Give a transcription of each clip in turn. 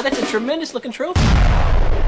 Wow, that's a tremendous looking trophy.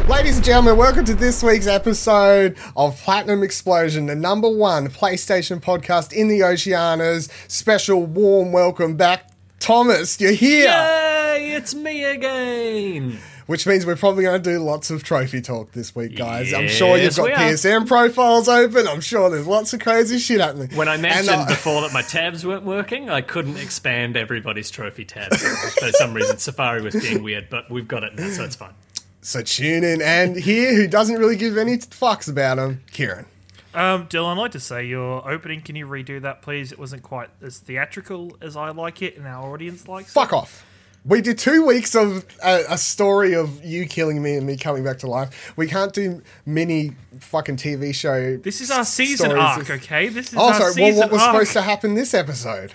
Ladies and gentlemen, welcome to this week's episode of Platinum Explosion, the number one PlayStation podcast in the Oceanas. Special warm welcome back, Thomas. You're here, Yay, it's me again. Which means we're probably going to do lots of trophy talk this week, guys. I'm sure you've got we are. PSN profiles open. I'm sure there's lots of crazy shit happening. When I And, mentioned uh, before that my tabs weren't working, I couldn't expand everybody's trophy tabs. For some reason, Safari was being weird, but we've got it now, so it's fine. so tune in, and here, who doesn't really give any fucks about him, Kieran. Um, Dylan, I'd like to say your opening. Can you redo that, please? It wasn't quite as theatrical as I like it, and our audience likes it. Fuck off. We did two weeks of a, a story of you killing me and me coming back to life. We can't do mini fucking TV show. This is our season stories. arc, okay? This is Oh, our sorry. Well, season what was arc. supposed to happen this episode?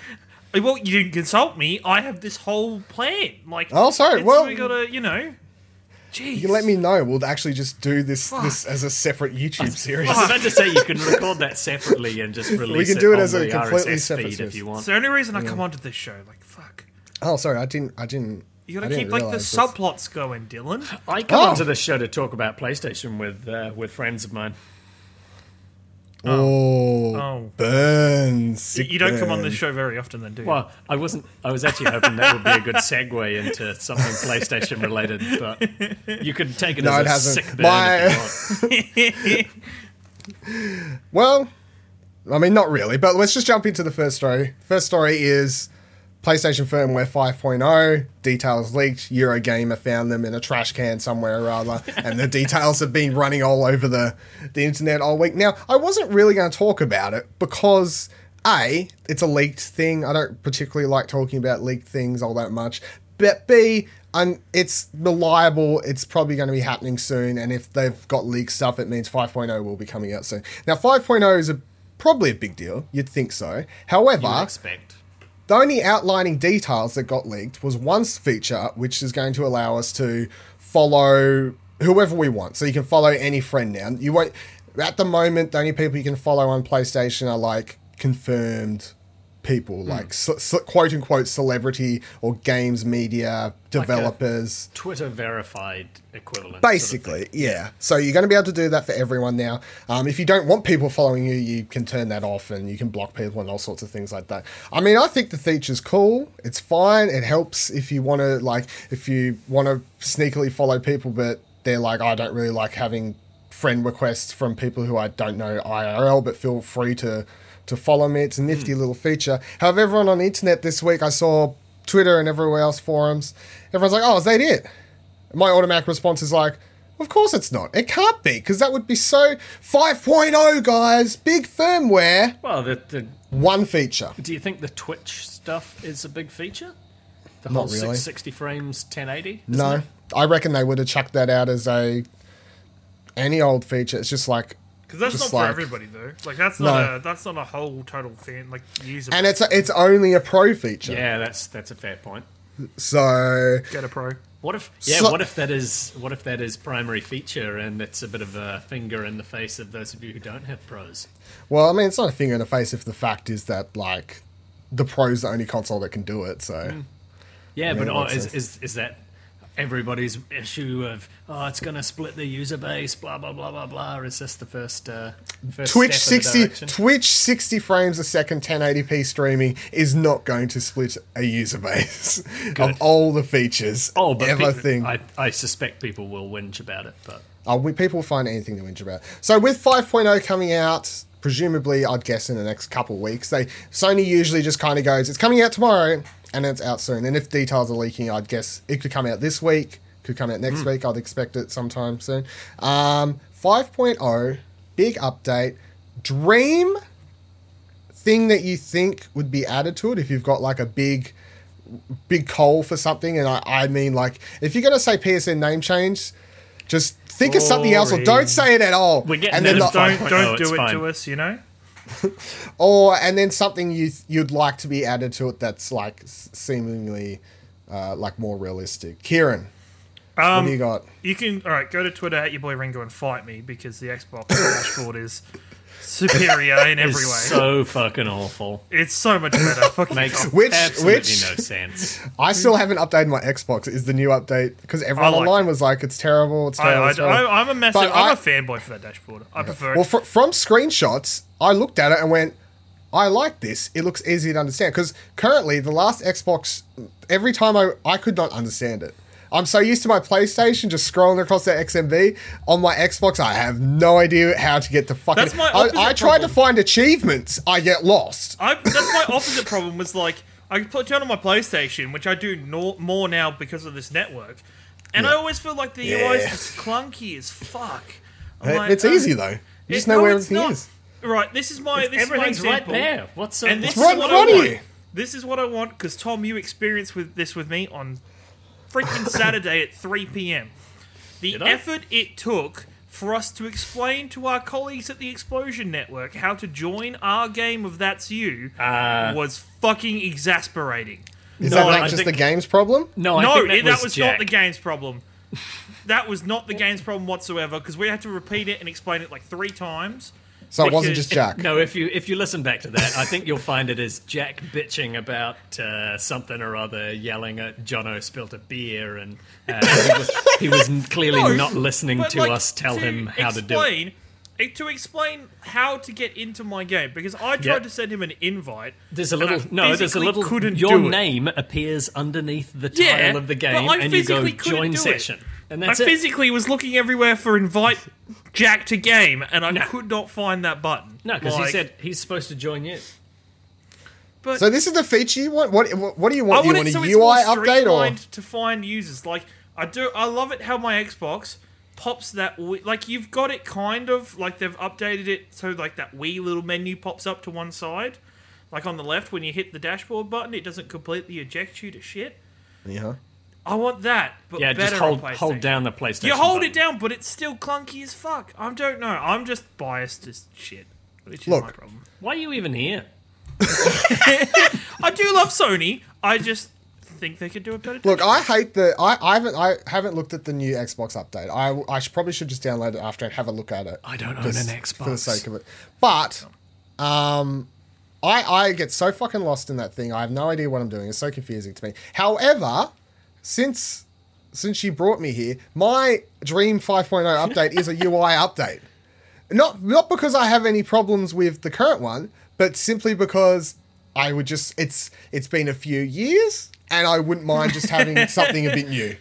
Uh, well, you didn't consult me. I have this whole plan. Like, Oh, sorry. it's- Well- we gotta, you know. Jeez. You can let me know. We'll actually just do this this as a separate YouTube series. I was about to say you can record that separately and just release We can do it on as a the completely RSS separate feed series. if you It's want. the only reason I come onto this show. Like, fuck. Oh, sorry. I didn't. I didn't. You gotta keep like the this. subplots going, Dylan. I come Oh. onto this show to talk about PlayStation with uh, with friends of mine. Oh, Oh. burns. Sick You don't come on burn. this show very often, then, do you? Well, I wasn't. I was actually hoping that would be a good segue into something PlayStation related, but you could take it No, as it a hasn't. sick burn My- if you want. Well, I mean, not really, but let's just jump into the first story. First story is PlayStation firmware 5.0 details leaked. Eurogamer found them in a trash can somewhere or other, and the details have been running all over the the internet all week. Now, I wasn't really going to talk about it because a it's a leaked thing. I don't particularly like talking about leaked things all that much. But B, and it's reliable. It's probably going to be happening soon. And if they've got leaked stuff, it means 5.0 will be coming out soon. Now, 5.0 is a probably a big deal. You'd think so. However, expect. The only outlining details that got leaked was one feature which is going to allow us to follow whoever we want. So you can follow any friend now. You won't at the moment the only people you can follow on PlayStation are like confirmed people like ce- ce- quote unquote celebrity or games media developers Twitter verified equivalent. sort of Basically, yeah. So you're going to be able to do that for everyone now. Um, if you don't want people following you, you can turn that off and you can block people and all sorts of things like that. I mean, I think the feature's cool. It's fine. It helps if you want to like if you want to sneakily follow people, but they're like, I don't really like having friend requests from people who I don't know IRL, but feel free to to follow me. It's a nifty hmm. little feature. However, everyone on the internet this week, I saw Twitter and everywhere else forums. Everyone's like, "Oh, is that it?" my automatic response is like, of course it's not. It can't be, because that would be so 5.0, guys. Big firmware. Well, the, the, One feature. do you think the Twitch stuff is a big feature? The Not whole really. 660 frames, 1080. No. it? I reckon they would have chucked that out as a any old feature. It's just like Because that's Just not like- for everybody, though. Like, that's not No. a that's not a whole total fan like user. and it's it's only a pro feature. Yeah, that's that's a fair point. So get a pro. What if yeah? So- what if that is what if that is primary feature and it's a bit of a finger in the face of those of you who don't have pros? well, I mean, it's not a finger in the face if the fact is that like the pro's the only console that can do it. So mm. Yeah, but oh, is, is is that everybody's issue of oh it's going to split the user base blah blah blah blah blah? Is this the first uh, first Twitch step in the 60? Twitch 60 frames a second 1080p streaming is not going to split a user base Good. of all the features Oh, but ever people- thing. I, I suspect people will whinge about it, but Uh, we, people will find anything to whinge about. So with 5.0 coming out, presumably I'd guess in the next couple weeks, they Sony usually just kind of goes, it's coming out tomorrow, and it's out soon. And if details are leaking, I'd guess it could come out this week, could come out next week. I'd expect it sometime soon. Um, 5.0, big update. Dream thing that you think would be added to it if you've got like a big big call for something and I, I mean like if you're gonna say PSN name change just think of something else or don't say it at all We're getting and then to the, five- Don't don't do it fine. to us, you know. or and then something you you'd like to be added to it that's like seemingly uh, like more realistic Kieran what do you got You can all right. Go to Twitter at your boy Ringo and fight me because the Xbox dashboard is superior in every way. so fucking awful. it's so much better. Fucking Makes Which- absolutely which- no sense. I still haven't updated my Xbox. Is the new update because everyone like online was like, "It's terrible. It's terrible." I, it's terrible. I, I'm a massive. But I'm I- a fanboy for that dashboard. I prefer Well, fr- from screenshots, I looked at it and went, I like this. It looks easy to understand. Because currently, the last Xbox, every time I, I could not understand it. I'm so used to my PlayStation just scrolling across the XMB. On my Xbox, I have no idea how to get to fucking. That's my I, opposite I tried to find achievements. I get lost. I, that's my opposite problem. Was like I put turn on my PlayStation, which I do no, more now because of this network, and I always feel like the UI is just clunky as fuck. It- like, it's uh, easy though. You it- just know no, where everything not. is. Right, this is my this is my Everything's right there. What's so And this right is in what front I of want. you. This is what I want because Tom, you experienced with this with me on freaking Saturday at 3 p.m. The Did I? effort it took for us to explain to our colleagues at the Explosion Network how to join our game of That's You Uh, was fucking exasperating. Is No, that I not just think- the game's problem? no, I no, think that, it- that was, was not the game's problem. that was not the game's problem whatsoever because we had to repeat it and explain it like three times. So it wasn't Because- just Jack. No, if you if you listen back to that, I think you'll find it is Jack bitching about uh, something or other, yelling at Jono spilt a beer, and uh, he, was, he was clearly No, not listening to like, us tell to him how to do it. To explain how to get into my game, because I tried Yep. to send him an invite. There's a little no. There's a little. Couldn't your do it. name appears underneath the Yeah, title of the game, and you go join session. it. Session, and I it. physically was looking everywhere for invite Jack to game, and I could not find that button. No, because Like, he said he's supposed to join you. But So this is the feature you want. What what, what do you I want? You want want it a it's UI more update or? streamlined to find users. Like I do, I love it how my Xbox pops that wee- like you've got it kind of like they've updated it so like that wee little menu pops up to one side, like on the left when you hit the dashboard button, it doesn't completely eject you to shit. Yeah. I want that, but Yeah, better just hold on hold down the PlayStation. You hold button. it down, but it's still clunky as fuck. I don't know. I'm just biased as shit, which is Look. my problem. Why are you even here? I do love Sony. I just think they could do a better. Look. I hate the. I, I haven't. I haven't looked at the new Xbox update. I, I should, probably should just download it after and have a look at it. I don't own just an Xbox. for the sake of it. But, um, I I get so fucking lost in that thing. I have no idea what I'm doing. It's so confusing to me. However, since since you brought me here, my Dream 5.0 update is a UI update. Not not because I have any problems with the current one, but simply because I would just it's it's been a few years and I wouldn't mind just having something a bit new.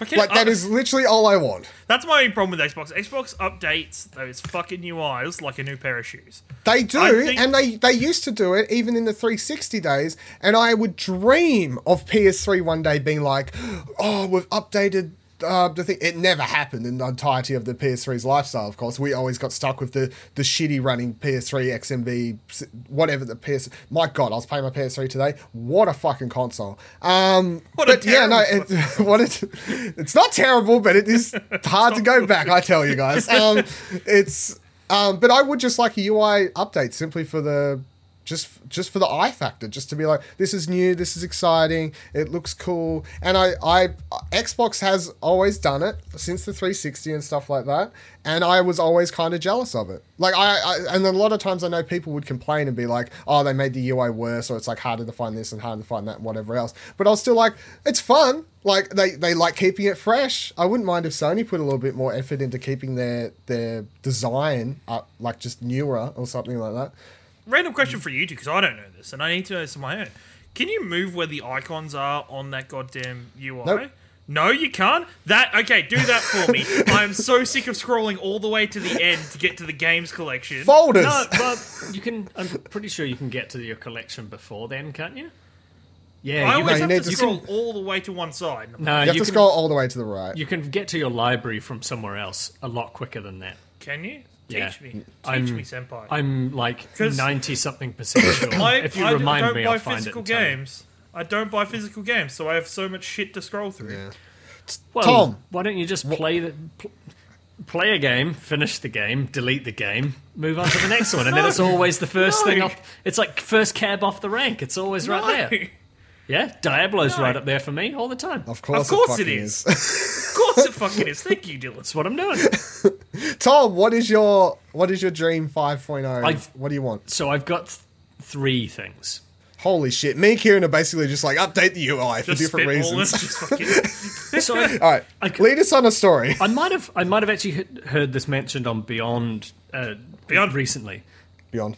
Fucking- Like that is literally all I want. That's my only problem with Xbox. Xbox updates those fucking UIs like a new pair of shoes. They do, think- and they they used to do it even in the 360 days. And I would dream of PS3 one day being like, "Oh, we've updated." Uh, the thing it never happened in the entirety of the PS3's lifestyle. Of course, we always got stuck with the the shitty running PS3 XMB, whatever the PS. My God, I was playing my PS3 today. What a fucking console! Um, What but yeah, no, it, what it, it's not terrible, but it is hard to go back. I tell you guys, um, it's um, but I would just like a UI update simply for the just just for the eye factor, just to be like, this is new, this is exciting, it looks cool, and I I Xbox has always done it since the 360 and stuff like that, and I was always kind of jealous of it. Like I, I and a lot of times I know people would complain and be like, oh, they made the UI worse, or it's like harder to find this and harder to find that, and whatever else. But I was still like, it's fun. Like they, they like keeping it fresh. I wouldn't mind if Sony put a little bit more effort into keeping their their design up, like just newer or something like that. Random question for you two, because I don't know this, and I need to know this on my own. Can you move where the icons are on that goddamn UI? Nope. No, you can't. That okay? Do that for me. I am so sick of scrolling all the way to the end to get to the games collection. Folders. No, well, you can. I'm pretty sure you can get to your collection before then, can't you? Yeah, I you, always you have need to to- scroll all the way to one side. no, you have you to can, scroll all the way to the right. You can get to your library from somewhere else a lot quicker than that. Can you teach Yeah. me? Teach I'm- me, senpai. I'm like ninety something percent sure. I, if you I remind don't me, buy I'll find it. physical and tell you. games. I don't buy physical games, so I have so much shit to scroll through. Yeah. Well, Tom. why don't you just play the pl- play a game, finish the game, delete the game, move on to the next one, and then it's always the first thing off. It's like first cab off the rank. It's always right there. Yeah, Diablo's No. right up there for me all the time. Of course, Of course it, it fucking is. Of course it fucking is. Thank you, Dylan. That's what I'm doing. Tom, what is your what is your dream 5.0? I've- what do you want? so I've got th- three things. Holy shit! Me and Kieran are basically just like update the UI for Just different spitballing, reasons. Just fucking, So I, All right, I- lead us on a story. I might have I might have actually heard this mentioned on Beyond uh, Beyond. recently. Beyond,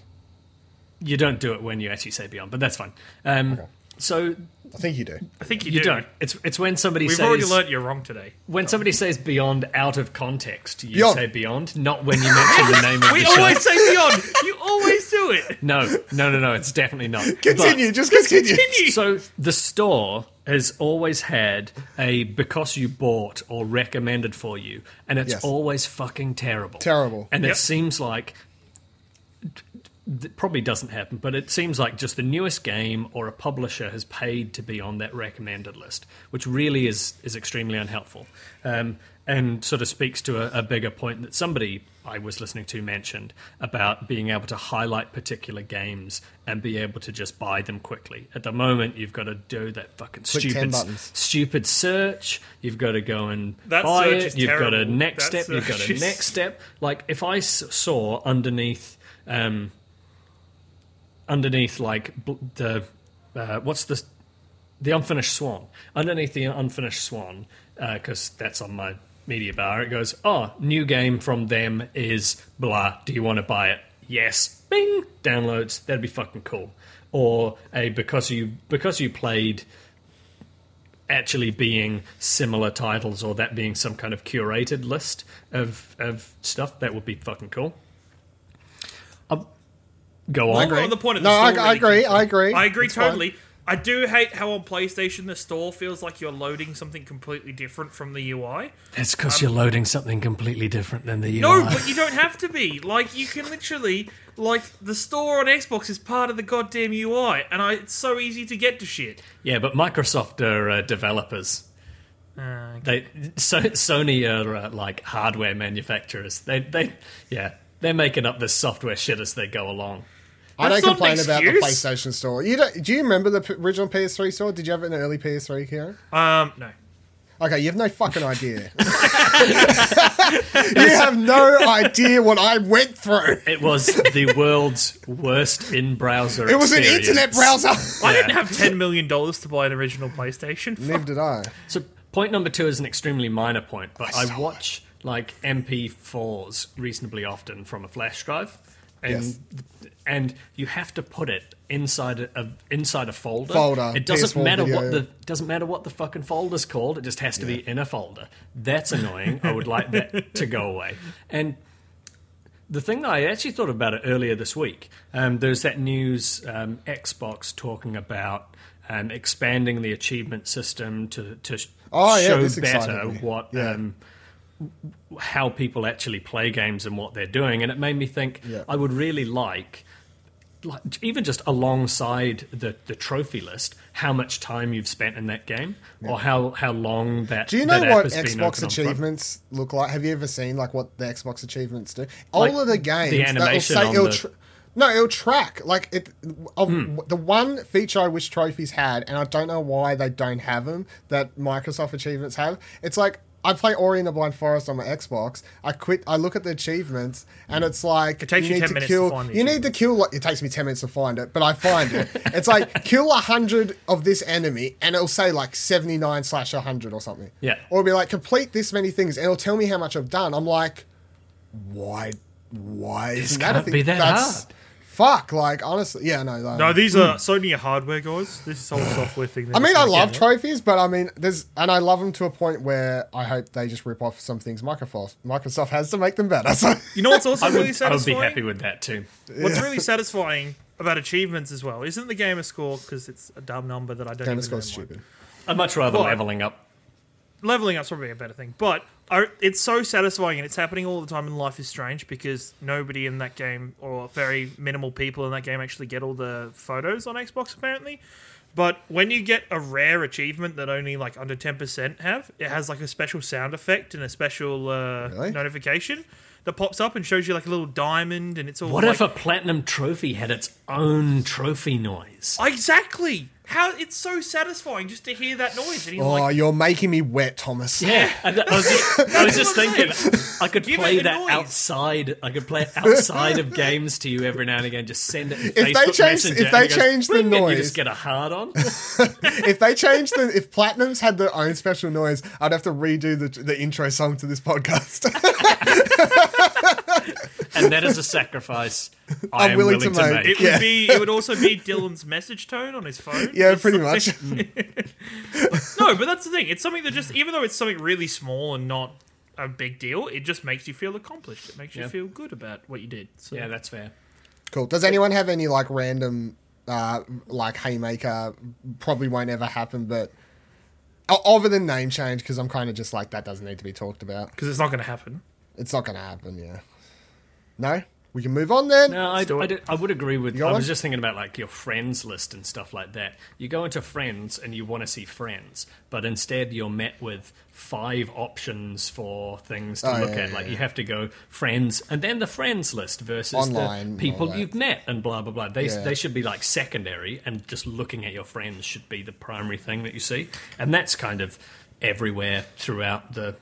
You don't do it when you actually say Beyond, but that's fine. Um, So I think you do. I think you, you do. don't. It's it's when somebody We've says already learnt you're wrong today. when somebody says Beyond out of context. You Beyond. say Beyond, not when you mention the name of We the show. always say beyond. You always do it. No, no, no, no. It's definitely not. Continue, But- just continue. Continue. So the store has always had a because you bought or recommended for you, and it's Yes. always fucking terrible. Terrible. And Yep. it seems like it probably doesn't happen, but it seems like just the newest game or a publisher has paid to be on that recommended list, which really is is extremely unhelpful, um, and sort of speaks to a, a bigger point that somebody I was listening to mentioned about being able to highlight particular games and be able to just buy them quickly. At the moment, you've got to do that fucking Click 10 stupid stupid search. You've got to go and That buy it. You've got a next That step. You've got a next step. Like if I saw underneath, um, underneath like bl- the uh, what's the the unfinished swan underneath the unfinished swan because that's on my media bar. It goes, oh, new game from them is blah. Do you want to buy it? Yes. Bing. Downloads. That'd be fucking cool. Or a because you because you played actually being similar titles or that being some kind of curated list of of stuff that would be fucking cool. Um, go on. On the point of No, the I, store I really agree. I agree. I agree It's fine. totally. I do hate how on PlayStation the store feels like you're loading something completely different from the UI. That's because you're loading something completely different than the UI. No, but you don't have to be. Like you can literally like the store on Xbox is part of the goddamn UI, and I, it's so easy to get to shit. Yeah, but Microsoft are uh, developers. Uh, They so, Sony are uh, like hardware manufacturers. They they yeah they're making up this software shit as they go along. I don't That's not an complain about the. PlayStation Store. You don't, do you remember the p- original PS3 store? Did you have an early PS3, Kieran? um, no. Okay, you have no fucking idea. you have no idea what I went through. It was the world's worst in browser. It was an internet browser. I didn't have ten million dollars to buy an original PlayStation. Neither did I. So point number two is an extremely minor point, but I, saw watch like MP4s reasonably often from a flash drive, and Yes. and you have to put it inside a, inside a folder. Folder, It doesn't PS4 matter video. what the doesn't matter what the fucking folder's called. It just has to be in a folder. That's annoying. I would like that to go away. And the thing that I actually thought about it earlier this week, um, there's that news um, Xbox talking about um, expanding the achievement system to, to Oh, show excited better what Yeah. How people actually play games and what they're doing, and it made me think Yeah. I would really like. Like, even just alongside the, the trophy list, how much time you've spent in that game, or how, how long that Do you know what Xbox achievements look like? Have you ever seen like what the Xbox achievements do? All Like of the games, the animation say on it'll the- tr- no, it'll track like it. Of, Hmm. The one feature I wish trophies had, and I don't know why they don't have them that Microsoft achievements have. It's like I play Ori and the Blind Forest on my Xbox. I quit. I look at the achievements, and mm. it's like It takes you need 10 to minutes to kill. find the you need to kill. Like, it takes me ten minutes to find it, but I find it. It's like kill a hundred of this enemy, and it'll say like seventy nine slash hundred or something. Yeah. Or it'll be like complete this many things, and it'll tell me how much I've done. I'm like, why? Why isn't that can't be that That's- hard. Fuck, like honestly, yeah, no. no. No, these are Sony are hardware guys. This is whole software thing. I mean, I love trophies, but I mean, there's and I love them to a point where I hope they just rip off some things Microsoft Microsoft has to make them better. So You know what's also I would, really satisfying? I would be happy with that too. What's really satisfying about achievements as well isn't the gamer score because it's a dumb number that I don't. Gamer even score's know anymore. stupid. I'd much rather But- leveling up. Leveling up's probably a better thing. But I, it's so satisfying and it's happening all the time in Life is Strange because nobody in that game or very minimal people in that game actually get all the photos on Xbox apparently. But when you get a rare achievement that only like under 10% have, it has like a special sound effect and a special uh, Really? notification that pops up and shows you like a little diamond and it's all What like, if a platinum trophy had its own trophy noise? Exactly. How it's so satisfying just to hear that noise, and he's Oh, like, you're making me wet, Thomas. Yeah, and I was just, I was just thinking I could Give play it a that noise. outside. I could play it outside of games to you every now and again. Just send it. In If they change- Messenger if and they it goes, change the noise, and you just get a hard on. if they change the, if Platinums had their own special noise, I'd have to redo the the intro song to this podcast. and that is a sacrifice I I'm willing willing, to to, make. make. it Yeah. would be. It would also be Dylan's message tone on his phone. yeah, It's pretty like- much. No, but that's the thing. It's something that just, even though it's something really small and not a big deal, it just makes you feel accomplished. It makes you feel good about what you did. So. Yeah, that's fair. Cool. Does anyone have any like random, uh, like haymaker? Probably won't ever happen, but o- other than name change, because I'm kind of just like that doesn't need to be talked about. because it's not going to happen. It's not going to happen. Yeah. No, we can move on then. No, I, I, it. I would agree with. got I one? was just thinking about like your friends list and stuff like that. You go into friends and you want to see friends, but instead you're met with five options for things to Oh, look yeah, at. yeah, like yeah. you have to go friends and then the friends list versus Online, the people you've met and blah blah blah. They Yeah. they should be like secondary, and just looking at your friends should be the primary thing that you see, and that's kind of everywhere throughout the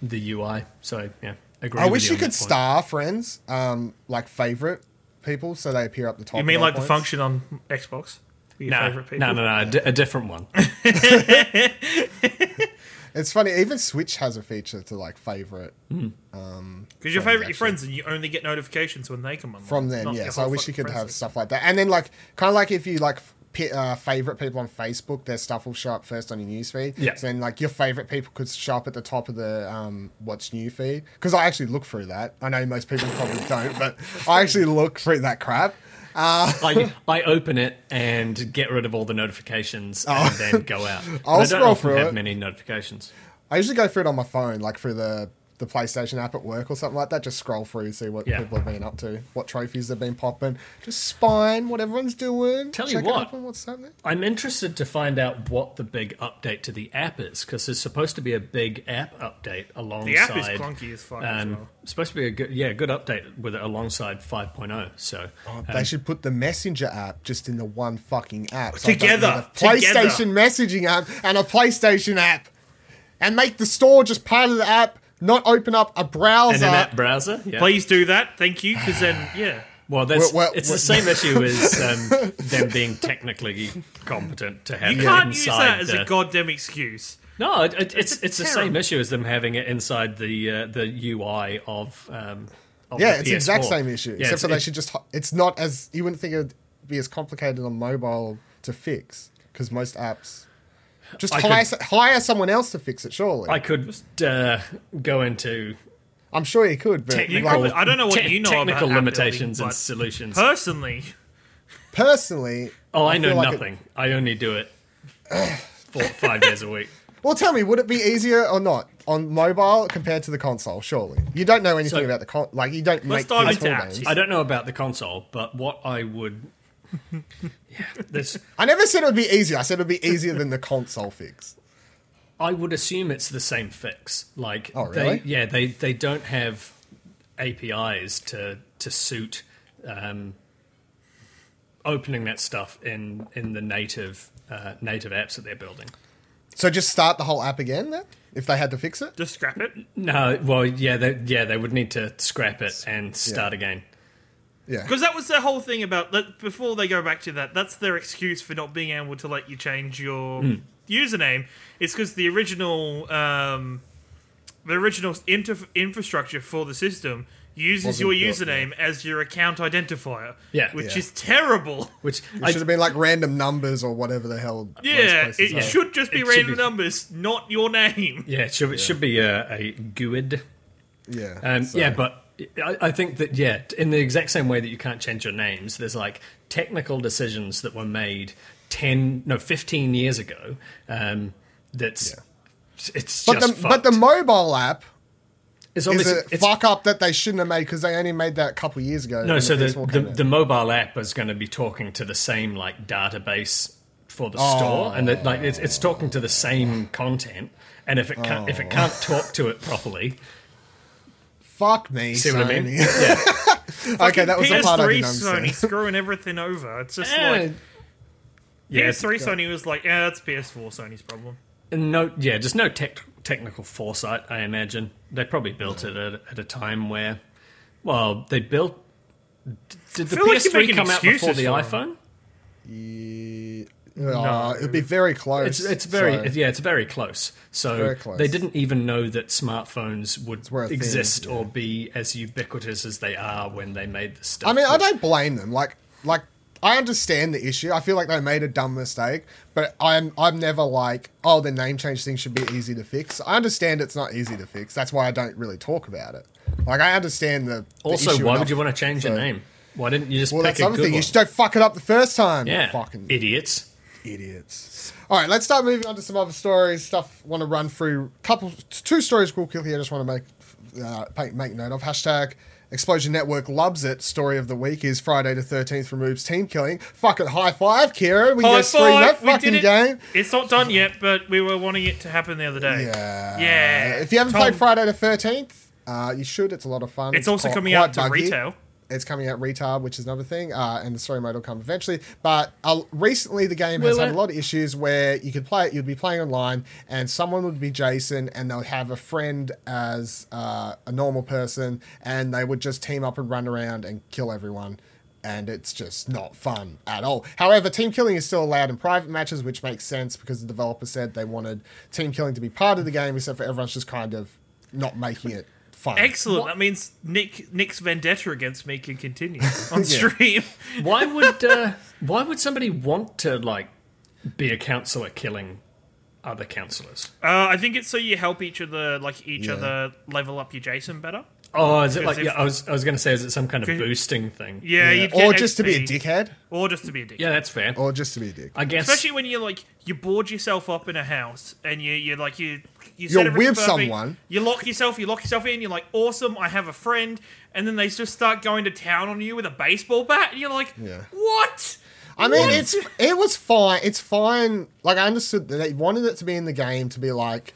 the UI. So yeah. Agree I wish you on could star friends, um, like favorite people, so they appear up the top. You mean of our like the function on Xbox? Your No, favorite people? no, no, no, a, di- different one. It's funny. Even Switch has a feature to like favorite Because your favorite your friends, and you only get notifications when they come online. from them. yes. Yeah, so I wish you could have stuff like that. And then like kind of like if you like pi uh, favorite people on Facebook, their stuff will show up first on your newsfeed. Yeah. So then like your favorite people could show up at the top of the um, what's new feed because I actually look through that. I know most people probably don't, but I actually look through that crap. I I open it and get rid of all the notifications and then go out. I'll I don't scroll often through have it. many notifications. I usually go through it on my phone, like through the the PlayStation app at work or something like that. Just scroll through, see what Yeah. people have been up to, what trophies they've been popping, just spying what everyone's doing. Tell you check it what. up on what's happening. I'm interested to find out what the big update to the app is because there's supposed to be a big app update alongside. The app is clunky as fuck as Um, well. Supposed to be a good, yeah, good update with it alongside 5.0. So they should put the Messenger app just in the one fucking app. So I don't Together, need a PlayStation messaging app and a PlayStation app. And make the store just part of the app, not open up a browser. and an app browser, yeah. Please do that, thank you. Because then, yeah, Well, that's Well, well, it's well- the same issue as um, them being technically competent to have you it can't use inside that as the, a goddamn excuse. No, it, it, it's it's the same issue as them having it inside the uh, the UI of. Um, of yeah, the it's the exact PS4. same issue. Yeah, except it's- for they it- should just. It's not as. You wouldn't think it would be as complicated on mobile to fix because most apps. Just I hire, could- hire someone else to fix it, surely. I could uh, go into I'm sure you could, but technical. probably- I don't know what te- you know about technical app limitations building, and solutions. Personally, personally. oh, I, I know feel like it- nothing. I only do it four, five days a week. Well, tell me, would it be easier or not on mobile compared to the console? Surely you don't know anything So- about the con. Like you don't Let's make dive into apps. games. I don't know about the console, but what I would. Yeah, there's. I never said it would be easier. I said it would be easier than the console fix. I would assume it's the same fix. Like, Oh, really? They, yeah, they they don't have APIs to to suit um, opening that stuff in in the native uh, native apps that they're building. So just start the whole app again then, if they had to fix it. just scrap it. No, well, yeah, they, yeah, they would need to scrap it and start again. Yeah. Because that was the whole thing about that. Before they go back to that, that's their excuse for not being able to let you change your Hmm. username. It's because the original, um, the original inter- infrastructure for the system uses Wasn't your built, username as your account identifier. Yeah. which Yeah. is terrible. Which It I, should have been like random numbers or whatever the hell. Yeah, it are. should just be It random be- numbers, not your name. yeah, it should, it should be a, a GUID. Yeah. Um, so- Yeah, but I, I think that yeah, in the exact same way that you can't change your names, there's like technical decisions that were made ten, no, fifteen years ago. Um, that's it's But the just but the mobile app it's is obviously a it's, fuck up that they shouldn't have made because they only made that a couple years ago. no. So the PS4 the, the mobile app is going to be talking to the same like database for the store, and that like it's, it's talking to the same content. And if it can't if it can't talk to it properly, fuck me. see what I mean? Yeah. okay, that was the part of it. I PS3 didn't Sony understand. screwing everything over. It's just Eh, like Yeah, PS3 Sony was like, yeah, that's PS4 Sony's problem. no, yeah, just no tech, technical foresight. I imagine they probably built it at, at a time where, well, they built. Did the feel like you're PS3 making come out before excuses the for 'em. iPhone? Uh, it'd be very close. It's it's very so- yeah, it's very close. So very close. they didn't even know that smartphones would a thing, exist yeah. or be as ubiquitous as they are when they made the stuff. I mean, I don't blame them. Like, like I understand the issue. I feel like they made a dumb mistake, but I'm I'm never like, oh, the name change thing should be easy to fix. I understand it's not easy to fix. That's why I don't really talk about it. Like, I understand the. the Also, why enough, would you want to change your name? Why didn't you just Well, pick that's a good thing. one? You just don't fuck it up the first time. yeah, fucking idiots. Idiots. All right, let's start moving on to some other stories. Stuff want to run through. Couple, two stories real quickly. I just want to make uh, make, make note of. Hashtag Explosion Network loves it. Story of the week is Friday the Thirteenth removes team killing. Fucking high five, Kira. We High stream that! We fucking it. game. It's not done yet, but we were wanting it to happen the other day. Yeah. Yeah. If you haven't Tom- played Friday the Thirteenth, uh, you should. It's a lot of fun. It's also quite- coming quite out to buggy. retail. It's coming out retail, which is another thing, uh, and the story mode will come eventually. But uh, recently, the game has Will had it? a lot of issues where you could play it, you'd be playing online, and someone would be Jason, and they'll have a friend as uh, a normal person, and they would just team up and run around and kill everyone. And it's just not fun at all. However, team killing is still allowed in private matches, which makes sense because the developer said they wanted team killing to be part of the game, except for everyone's just kind of not making it fun. Excellent. That means Nick Nick's vendetta against me can continue on stream. Why would uh, why would somebody want to like be a counselor killing other counselors? Uh, I think it's so you help each other, like each Yeah. other, level up your Jason better. Oh, is it like if- yeah, I was I was going to say is it some kind of boosting thing? Yeah, Yeah. you'd get Or just to be a dickhead, or just to be a dick. Yeah, that's fair. or just to be a dick. I guess Especially when you're like you board yourself up in a house and you you like you you You're with perfect, someone. You lock yourself. You lock yourself in. You're like awesome. I have a friend, and then they just start going to town on you with a baseball bat, and you're like, Yeah. what? I mean, What? it's it was fine. It's fine. Like I understood that they wanted it to be in the game to be like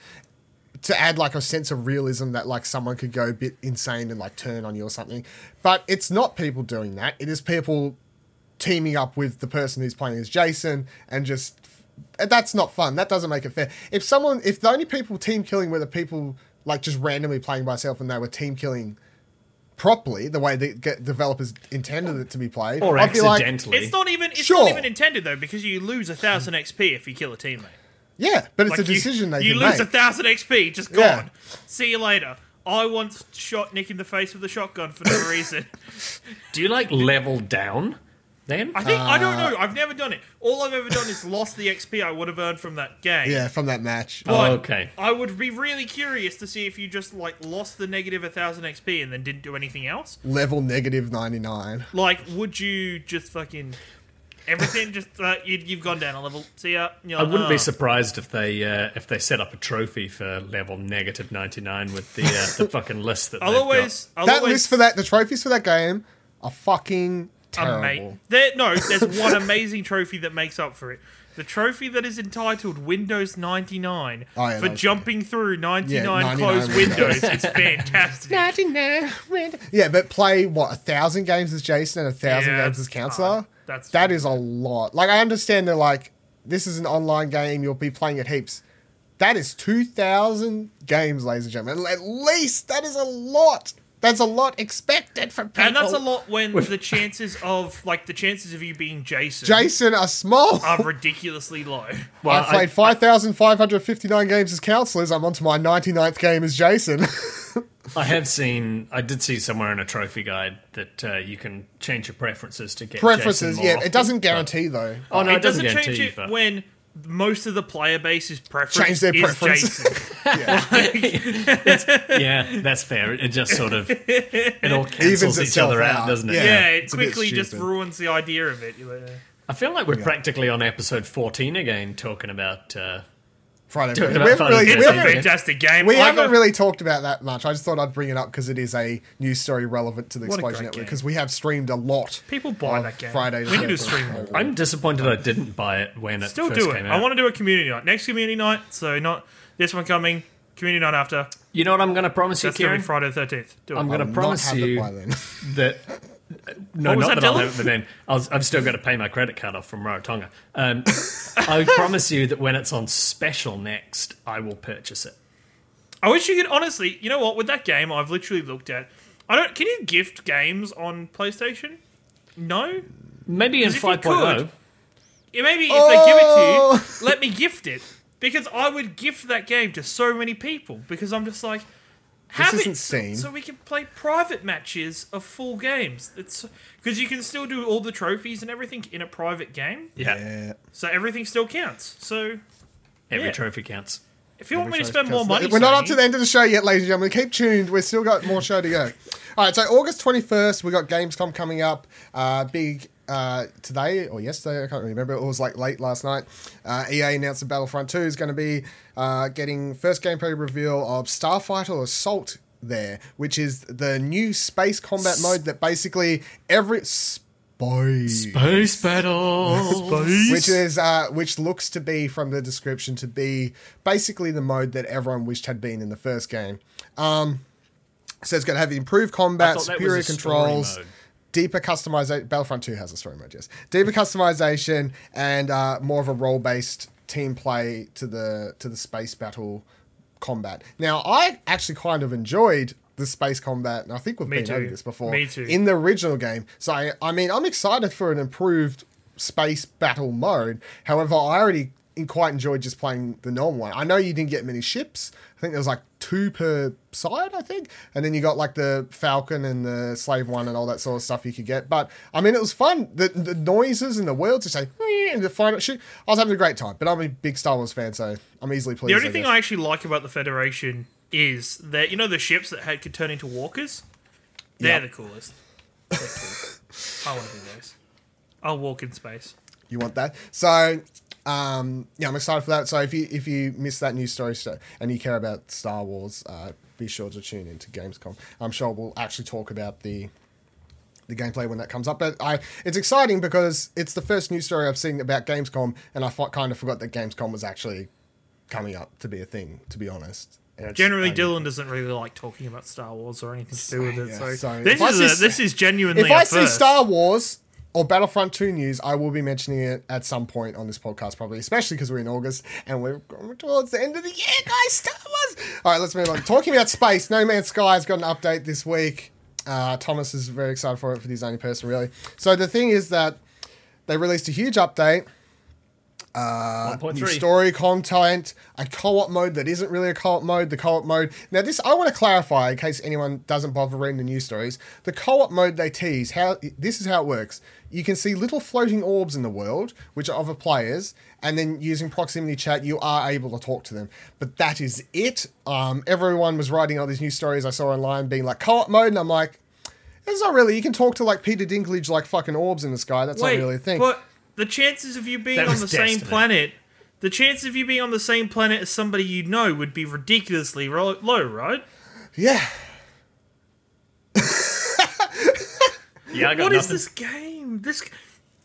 to add like a sense of realism that like someone could go a bit insane and like turn on you or something. But it's not people doing that. It is people teaming up with the person who's playing as Jason and just that's not fun. That doesn't make it fair. If someone if the only people team killing were the people like just randomly playing by itself and they were team killing properly the way the ge- developers intended it to be played or I'd be like, accidentally. It's not even. It's Sure. not even intended though, because you lose a thousand XP if you kill a teammate. Yeah, but it's Like a decision you, they you can lose make. a thousand XP, just Yeah. gone. See you later. I once shot Nick in the face with a shotgun for no reason. Do you like level down? Then I think I don't Uh, know. I've never done it. All I've ever done is lost the XP I would have earned from that game. yeah, from that match. Oh, okay. I would be really curious to see if you just like lost the negative a thousand XP and then didn't do anything else. Level negative 99. Like, would you just fucking everything? just uh, you, you've gone down a level. See ya. You're I wouldn't be "Oh." surprised if they uh, if they set up a trophy for level negative ninety nine with the uh, the fucking list that I'll they've always. I'll that always list for that, the trophies for that game are fucking terrible. Ama- there, no, there's one amazing trophy that makes up for it. The trophy that is entitled Windows 99 Oh, yeah, for that was jumping through 99, 99 closed windows. windows. It's fantastic. 99 Yeah, but play, what, a thousand games as Jason and a thousand Yeah, games as Counselor? hard. That's That is a lot. Like, I understand they're like, this is an online game, you'll be playing it heaps. That is 2,000 games, ladies and gentlemen. At least, that is a lot. That's a lot expected from people. and that's a lot when the chances of like the chances of you being Jason, Jason are small. are ridiculously low. Well, I've played 5,559 games as counselors. I'm on to my 99th game as Jason. I have seen. I did see somewhere in a trophy guide that uh, you can change your preferences to get Preferences, Jason more yeah. often, It doesn't but- guarantee, though. Oh no, it it doesn't, doesn't change guarantee. it but when most of the player base's preference Change their is preference. Jason. yeah, that's fair. It just sort of it all Evens cancels each other out, out, doesn't it? Yeah. yeah, it it's a bit quickly just ruins the idea of it. You're like, uh, I feel like we're practically on episode fourteen again, talking about. Uh, Friday. Talking We about haven't really, the we It's a haven't, fantastic game. we I haven't got- really talked about that much. I just thought I'd bring it up because it is a news story relevant to the What Explosion Network because we have streamed a lot. People buy of that game. Friday we need to stream more. I'm disappointed I didn't buy it when it Still first do it. came I want to do a community night. Next community night, so not this one coming. Community night after. You know what I'm going to promise you, That's going to Kieran? Friday the 13th. Do it. I'm going to promise you that No, What not that, that, I'll have it, but then I'll, I've still got to pay my credit card off from Rarotonga. Um, I promise you that when it's on special next, I will purchase it. I wish you could honestly. You know what? With that game, I've literally looked at. I don't. Can you gift games on PlayStation? No. Maybe in if you 5.0. could- Yeah, maybe if they give it Oh. to you, let me gift it because I would gift that game to so many people because I'm just like. Have isn't it so we can play private matches of full games. It's because you can still do all the trophies and everything in a private game, Yeah, Yeah. so everything still counts. So every Yeah. trophy counts. if you want me to spend more money, We're not up to the end of the show yet, ladies and gentlemen. Keep tuned. We've still got more show to go. All right, so August 21st, we got Gamescom coming up. Uh, big uh, today or yesterday, I can't remember. It was like late last night. Uh, EA announced that Battlefront 2 is going to be uh, getting first gameplay reveal of Starfighter Assault there, which is the new space combat mode that basically every. Space. Space battle. which is uh, which looks to be from the description to be basically the mode that everyone wished had been in the first game. Um, so it's going to have improved combat, superior controls, mode. Deeper customization. Battlefront Two has a story mode, yes. Deeper customization and uh, more of a role based team play to the to the space battle combat. Now, I actually kind of enjoyed the space combat, and I think we've Me been over this before Me too. in the original game. So, I, I mean, I'm excited for an improved space battle mode. However, I already quite enjoyed just playing the normal one. I know you didn't get many ships. I think there was like two per side, I think. And then you got like the Falcon and the Slave one and all that sort of stuff you could get. But I mean, it was fun. The, the noises and the worlds just say, and the final shoot. I was having a great time. But I'm a big Star Wars fan, so I'm easily pleased. The only I thing. I actually like about the Federation is that you know the ships that had, could turn into walkers. They're Yep. the coolest. They're cool. I want to do those. I'll walk in space. you want that. So, um, yeah, I'm excited for that. So if you if you missed that news story st- and you care about Star Wars, uh, be sure to tune into Gamescom. I'm sure we'll actually talk about the the gameplay when that comes up. But I, it's exciting because it's the first news story I've seen about Gamescom, and I kind of forgot that Gamescom was actually coming up to be a thing. To be honest, Generally, Dylan doesn't really like talking about Star Wars or anything to do with it. Yeah, So, so this is a, this is genuinely. If I see. Star Wars or Battlefront 2 news, I will be mentioning it at some point on this podcast, probably, especially because we're in August and we're going towards the end of the year, guys. Star Wars. All right, let's move on. Talking about space, No Man's Sky has got an update this week. Uh, Thomas is very excited for it for the only person, really. So the thing is that they released a huge update new story content, a co-op mode that isn't really a co-op mode, the co-op mode. Now this I want to clarify in case anyone doesn't bother reading the news stories. The co-op mode they tease, how this is how it works. You can see little floating orbs in the world, which are other players, and then using proximity chat, you are able to talk to them. But that is it. Um, everyone was writing all these news stories I saw online being like co-op mode, and I'm like, it's not really. You can talk to like Peter Dinklage like fucking orbs in the sky. That's Wait, not really a thing. but the chances of you being That on was the same planet, the chances of you being on the same planet as somebody you know would be ridiculously ro- low, right? yeah. Yeah, I got What is nothing. this game? This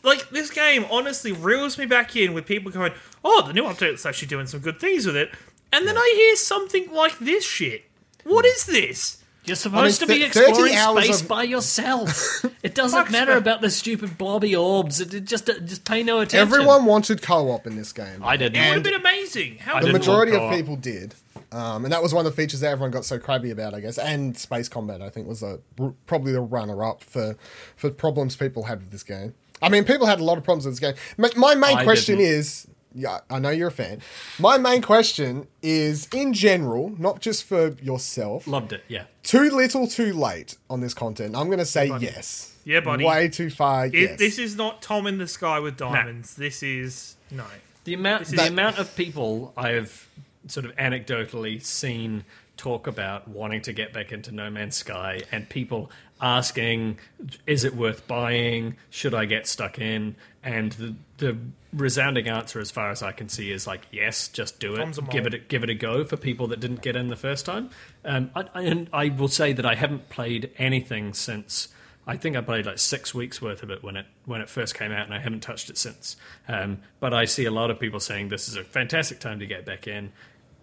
like this game honestly reels me back in with people going, "Oh, the new update's actually doing some good things with it," and then I hear something like this shit. What hmm. is this? You're supposed I to be exploring space of- by yourself. It doesn't matter about the stupid blobby orbs. It, it just uh, just pay no attention. Everyone wanted co-op in this game. I didn't. It would have been amazing. How I the majority of people did, um, and that was one of the features that everyone got so crabby about, I guess. And space combat, I think, was a, probably the runner-up for for problems people had with this game. I mean, people had a lot of problems with this game. My, my main I question didn't. is, yeah, I know you're a fan. My main question is, in general, not just for yourself, Loved it. Yeah. too little, too late on this content. I'm going to say buddy. yes. Yeah, buddy. Way too far. It, yes. This is not Tom in the sky with diamonds. This is no. The amount is- the amount of people I have sort of anecdotally seen talk about wanting to get back into No Man's Sky and people asking is it worth buying should I get stuck in and the the resounding answer as far as I can see is like yes just do it give it a, give it a go for people that didn't get in the first time um, I, I, and I will say that I haven't played anything since I think I played like six weeks worth of it when it when it first came out, and I haven't touched it since. Um, but I see a lot of people saying this is a fantastic time to get back in.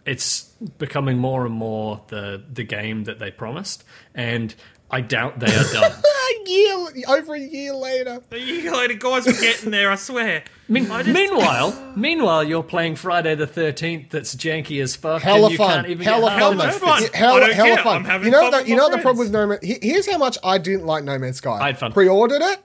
It's becoming more and more the the game that they promised, and I doubt they are done. year, over a year later. You go later, guys. We're getting there. I swear. Mean- I just- meanwhile, meanwhile, you're playing Friday the Thirteenth. That's janky as fuck. Hella and you fun, can't even hella get fun, half though. of Hella it. fun. I Hella, don't hella fun. I'm having you know, fun the, with you my know the problem friends. with No Man. he- Here's how much I didn't like No Man's Sky. I had fun. Pre-ordered it.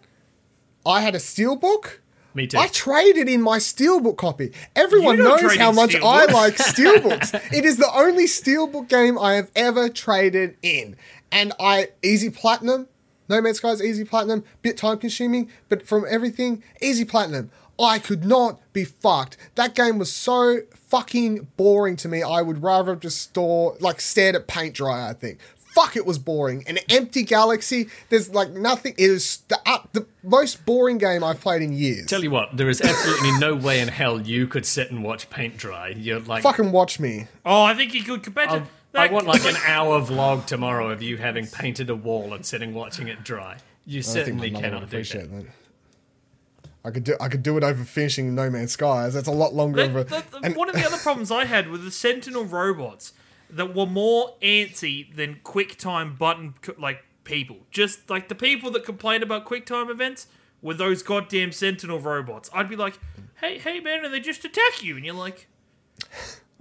I had a steelbook. Me too. I traded in my steelbook copy. Everyone knows how in much I Steelbooks. like steelbooks. it is the only steelbook game I have ever traded in, and I easy platinum. No Man's Sky is easy platinum, bit time consuming, but from everything, easy platinum. I could not be fucked. That game was so fucking boring to me. I would rather have just store like stared at paint dry. I think. Fuck, it was boring. An empty galaxy. There's like nothing. It is the uh, the most boring game I've played in years. Tell you what, there is absolutely no way in hell you could sit and watch paint dry. You're like, Fucking watch me. Oh, I think you could compared to. I, I want like an hour vlog tomorrow of you having painted a wall and sitting watching it dry. You I think certainly would cannot do appreciate that. that. I could do I could do it over finishing No Man's Skies. That's a lot longer of a. that- that- and- one of the other problems I had with the Sentinel robots that were more antsy than QuickTime button like people. Just like the people that complain about QuickTime events were those goddamn Sentinel robots. I'd be like, "Hey, hey, man," and they just attack you, and you're like,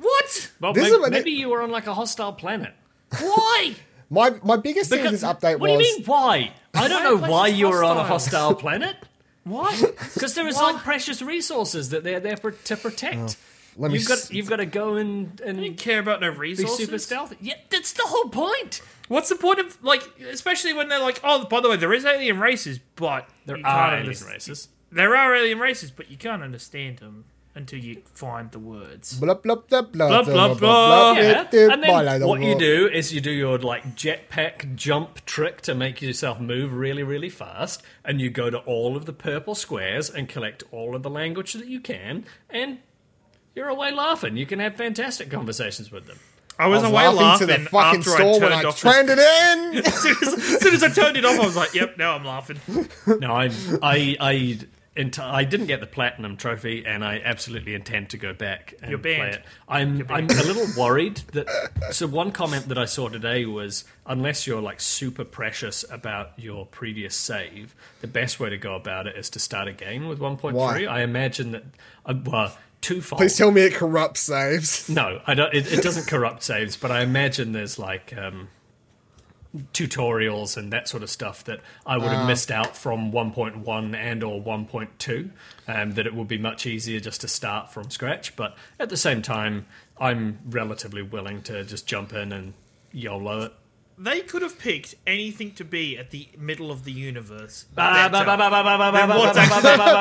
"What? Well, This maybe, is what- maybe you were on like a hostile planet. Why?" my my biggest thing with this update was. what was do you mean why? I don't Why know are why places you were on a hostile? hostile planet. Why? Because there is Why? like precious resources that they're there for, to protect. Oh, let me you've got s- you've got to go and I didn't and care about no be resources. super stealthy. Yeah, that's the whole point. What's the point of like, especially when they're like, "Oh, by the way, there is alien races, but There you are can't alien underst- races. There are alien races, but you can't understand them until you find the words. blah blah blah blah Blah, blah, blah. Yeah, it- it- and blah, then what you do is you do your like jetpack jump trick to make yourself move really, really fast, and you go to all of the purple squares and collect all of the language that you can, and you're away laughing. You can have fantastic conversations with them. I was, I was away laughing laughing, to the fucking after store I when turned I off. turned it in. as, soon as, as soon as I turned it off, I was like, "Yep, now I'm laughing." No, I, I, I, ent- I didn't get the platinum trophy, and I absolutely intend to go back and You're play banned. it. I'm, I'm a little worried that. So one comment that I saw today was, unless you're like super precious about your previous save, the best way to go about it is to start again with 1.3. Why? I imagine that. Uh, well, twofold. Please tell me it corrupts saves. No, I don't. It, it doesn't corrupt saves, but I imagine there's like um, tutorials and that sort of stuff that I would have missed out from 1.1 and or 1.2. Um, that it would be much easier just to start from scratch. But at the same time, I'm relatively willing to just jump in and YOLO it. They could have picked anything to be at the middle of the universe.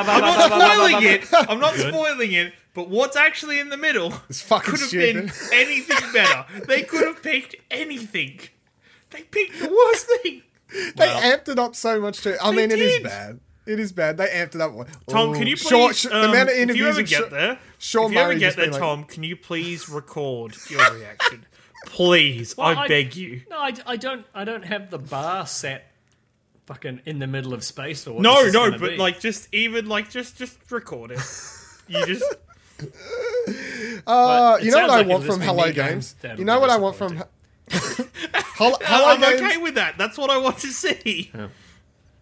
I'm not spoiling it. I'm not spoiling it. But what's actually in the middle could have been anything better. They could have picked anything. They picked the worst thing. They Well- amped it up so much too. I mean, it is bad. It is bad. They amped it up. Tom, Ooh. can you Sean- please, Sh- um, the amount of if you interviews ever get Sh- there, Sean if you ever get there, like- Tom, can you please record your reaction? Please, Well, I beg you. No, I, I don't. I don't have the bar set fucking in the middle of space or what No, no, but be. like, just even like, just just record it. You just Uh, But you know sounds what I want from Hello Games? "That'll You know what I want from Hello, Hello I'm Games? okay with that. That's what I want to see.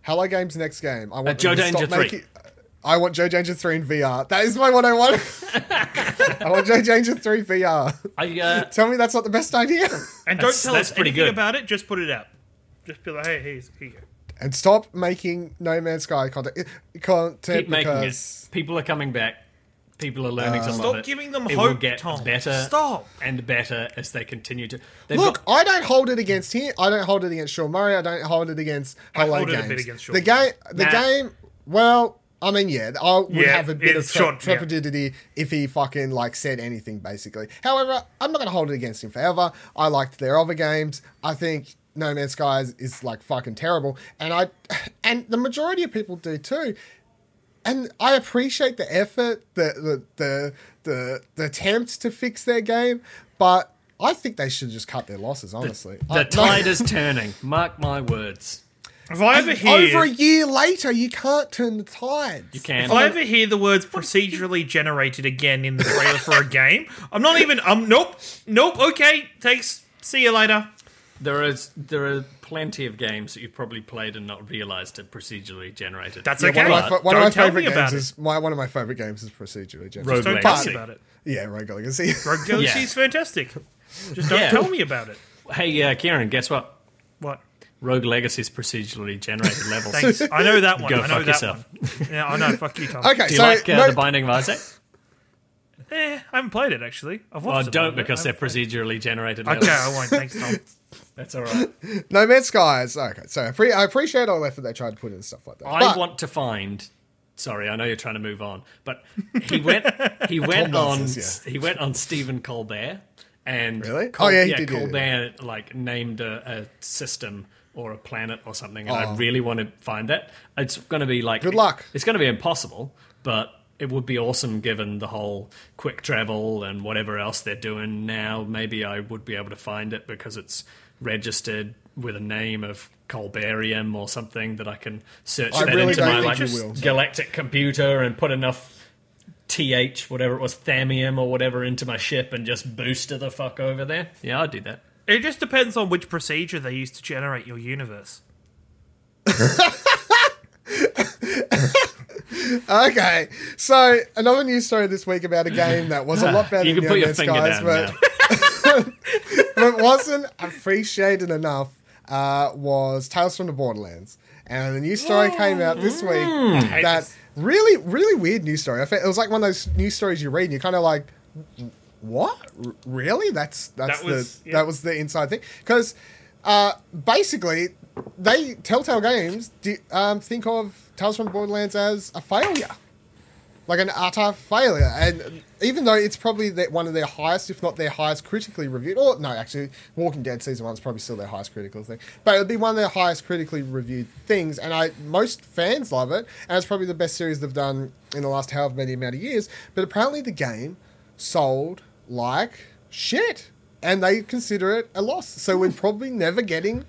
Hello Games next game. I want Joe them Danger stop 3. making- I want Joe Danger 3 in VR. That is my what I want. I want Joe Danger 3 VR. I, uh, Tell me that's not the best idea. And don't That's- tell that's us anything good. about it. Just put it out. Just be like, hey, hey, here you go. and stop making No Man's Sky content, content keep making because it. People are coming back. People are learning to um, love Stop it. giving them it will get Tom. better Stop. and better as they continue to. Look, got- I don't hold it against him. I don't hold it against Sean Murray. I don't hold it against Hello hold it a bit against Sean the game, the Nah. game. Well, I mean, yeah, I would Yeah, have a bit of it's tre- Sean, yeah. trepidity if he fucking like said anything, basically. However, I'm not gonna hold it against him forever. I liked their other games. I think No Man's Sky is, is like fucking terrible, and I, and the majority of people do too. And I appreciate the effort, the the the the, the attempt to fix their game, but I think they should just cut their losses. Honestly, the I- tide is turning. Mark my words. If I ever hear, over a year later, you can't turn the tides. You can. if I ever hear the words procedurally generated again in the trailer for a game, I'm not even. Um, nope, nope. Okay, thanks. See you later. There is there are plenty of games that you've probably played and not realized are procedurally generated. That's Yeah, okay. one of my, fa- one of Don't my tell favorite me about games it. is my one of my favorite games is procedurally generated. Rogue Don't tell me about it. Yeah, Rogue Legacy. Rogue Galaxy Yeah. is fantastic. Just don't Yeah. tell me about it. Hey, uh, Kieran, guess what? What? Rogue Legacy's procedurally generated levels. Thanks. I know that one. Go I know fuck that yourself. one. Yeah, I know. Fuck you, Tom. okay, Do you so like uh, no, The Binding of Isaac? Eh, I haven't played it actually. I've Well, watched it. don't because they're procedurally generated levels. Okay, I won't. Thanks, Tom. That's all right. No Man's Skies. Okay, so I, pre- I appreciate all the effort they tried to put in stuff like that. I But- want to find. Sorry, I know you're trying to move on, but he went. He went on. nonsense, He went on Stephen Colbert, and Really? Col- Oh, yeah, he yeah, did, yeah, Colbert like named a, a system or a planet or something, and I Oh. really want to find that. It's going to be like Good luck. It's going to be impossible, but it would be awesome given the whole quick travel and whatever else they're doing now. Maybe I would be able to find it because it's registered with a name of Colberium or something that I can search I that really into my like will. galactic computer and put enough th whatever it was thamium or whatever into my ship and just booster the fuck over there. Yeah, I'd do that. It just depends on which procedure they use to generate your universe. Okay, so another news story this week about a game that was a lot better You than can put your finger Skies, down but, but wasn't appreciated enough uh, was Tales from the Borderlands. And a news story came out this week Mm. that really, really weird news story. I felt, it was like one of those news stories you read and you're kind of like, what? R- really? That's that's That was- the yeah. that was the inside thing because uh, basically they Telltale Games um, think of Tales from Borderlands as a failure like an utter failure. And even though it's probably one of their highest, if not their highest critically reviewed, or no, actually, Walking Dead season one is probably still their highest critical thing, but it'd be one of their highest critically reviewed things. And I most fans love it, and it's probably the best series they've done in the last however many amount of years. But apparently, the game sold like shit, and they consider it a loss. So we're probably never getting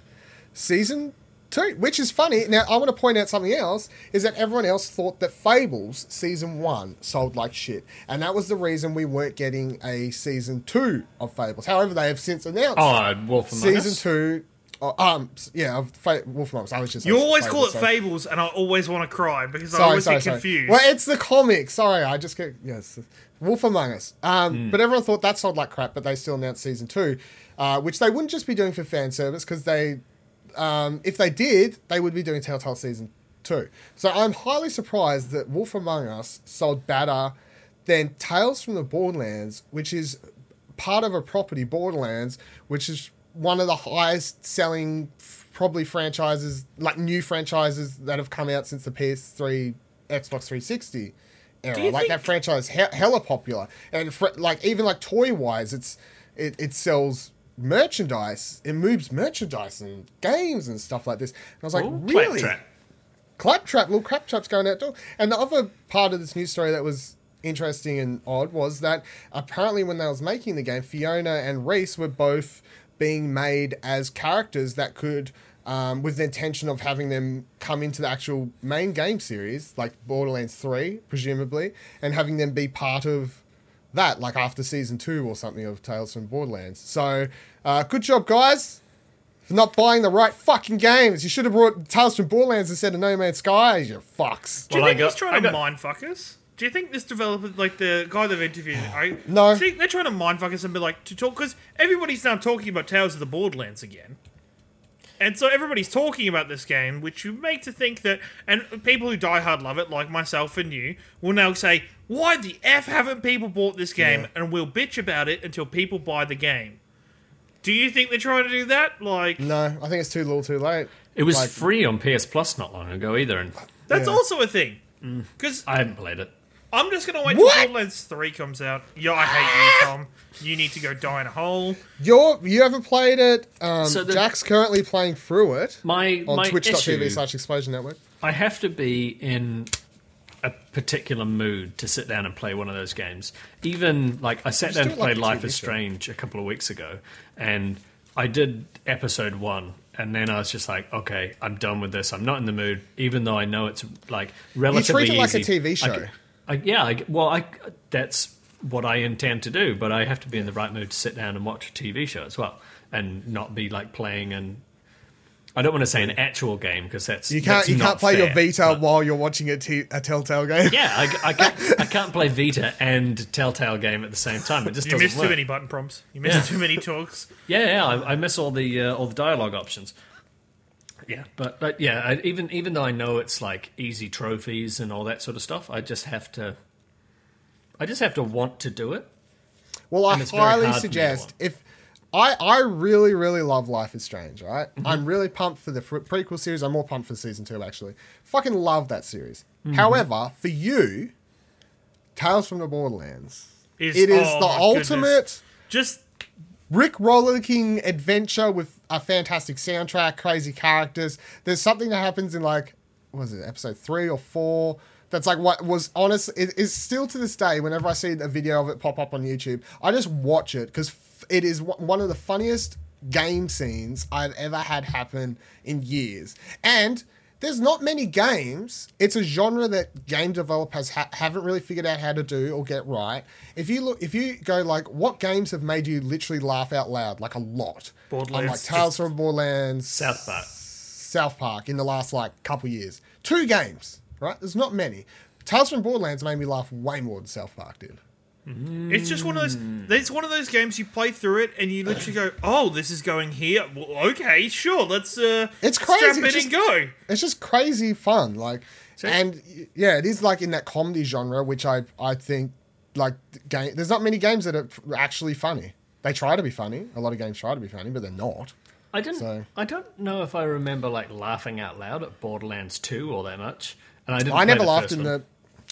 season two, which is funny. Now, I want to point out something else: is that everyone else thought that Fables season one sold like shit, and that was the reason we weren't getting a season two of Fables. However, they have since announced Oh, Wolf Among season Us? two. Oh, um, yeah, of Fa- Wolf Among Us. I was just You always call it sorry. Fables, and I always want to cry because I always sorry, get sorry. confused. Well, it's the comic. Sorry, I just get yes. Wolf Among Us. Um, Hmm. But everyone thought that sold like crap, but they still announced season two, uh, which they wouldn't just be doing for fan service because they, um, if they did, they would be doing Telltale season two. So I'm highly surprised that Wolf Among Us sold better than Tales from the Borderlands, which is part of a property, Borderlands, which is one of the highest selling probably franchises, like new franchises that have come out since the PS3, Xbox 360 era. Like that franchise, he- hella popular, and fr- like even like toy wise, it's it, it sells merchandise, it moves merchandise and games and stuff like this. And I was like, Ooh, really? Claptrap. Claptrap, little Claptrap's going out door. And the other part of this news story that was interesting and odd was that apparently when they was making the game, Fiona and Rhys were both being made as characters that could, um, with the intention of having them come into the actual main game series, like Borderlands 3, presumably, and having them be part of that, like after season two or something of Tales from Borderlands. So, uh, good job, guys for not buying the right fucking games. You should have brought Tales from Borderlands instead of No Man's Sky, you fucks. Do you Well, I think got- he's trying I to got- mind fuck us? Do you think this developer, like the guy they've interviewed, I, No. do think they're trying to mind fuck us and be like to talk because everybody's now talking about Tales of the Borderlands again, and so everybody's talking about this game, which you make to think that, and people who die hard love it, like myself and you, will now say, "Why the f haven't people bought this game?" Yeah. And we'll bitch about it until people buy the game. Do you think they're trying to do that? Like, No, I think it's too little too late. It was Like- free on PS Plus not long ago either, and that's Yeah. also a thing. Mm. Because I haven't played it. I'm just gonna wait What? till Borderlands 3 comes out. Yeah, I hate you, Tom. You need to go die in a hole. You're, you haven't played it. Um, So the- Jack's currently playing through it My on twitch.tv slash explosion network. I have to be in a particular mood to sit down and play one of those games. Even like I sat Just down to play like Life is. Strange a couple of weeks ago, and I did episode one, and then I was just like, okay, I'm done with this. I'm not in the mood, even though I know it's like relatively treat it like a. TV show. I c- I, yeah, I, well, I that's what I intend to do, but I have to be in the right mood to sit down and watch a TV show as well, and not be like playing and I don't want to say an actual game because that's You can't that's you not can't play your fair, Vita but- while you're watching a, t- a Telltale game. Yeah, I, I can't. I can't play Vita and Telltale game at the same time. It just You doesn't missed work. too many button prompts. You miss Yeah. too many talks. Yeah, yeah, I, I miss all the uh, all the dialogue options. Yeah, but but yeah, I, even even though I know it's like easy trophies and all that sort of stuff, I just have to. I just have to want to do it. Well, I And it's very highly hard for me to suggest if I I really really love Life is Strange, right? Mm-hmm. I'm really pumped for the pre- prequel series. I'm more pumped for season two actually. Fucking love that series. Mm-hmm. However, for you, Tales from the Borderlands, Is- it is oh the ultimate goodness. Just Rick rollicking adventure with a fantastic soundtrack, crazy characters. There's something that happens in like, was it episode three or four? That's like what was honest. It is still to this day. Whenever I see a video of it pop up on YouTube, I just watch it because it is one of the funniest game scenes I've ever had happen in years. And there's not many games. It's a genre that game developers ha- haven't really figured out how to do or get right. If you look, if you go like, what games have made you literally laugh out loud, like a lot? I'm like Borderlands. Tales from Borderlands, South Park. South Park in the last like couple years. Two games, right? There's not many. Tales from Borderlands made me laugh way more than South Park did. It's just one of those. It's one of those games you play through it and you literally go, "Oh, this is going here. Well, okay, sure. Let's uh, It's crazy, strap in it's and go." It's just crazy fun, like, and yeah, it is like in that comedy genre, which I I think like game. There's not many games that are actually funny. They try to be funny. A lot of games try to be funny, but they're not. I didn't. So- I don't know if I remember like laughing out loud at Borderlands Two all that much, and I didn't. I never laughed in one. the.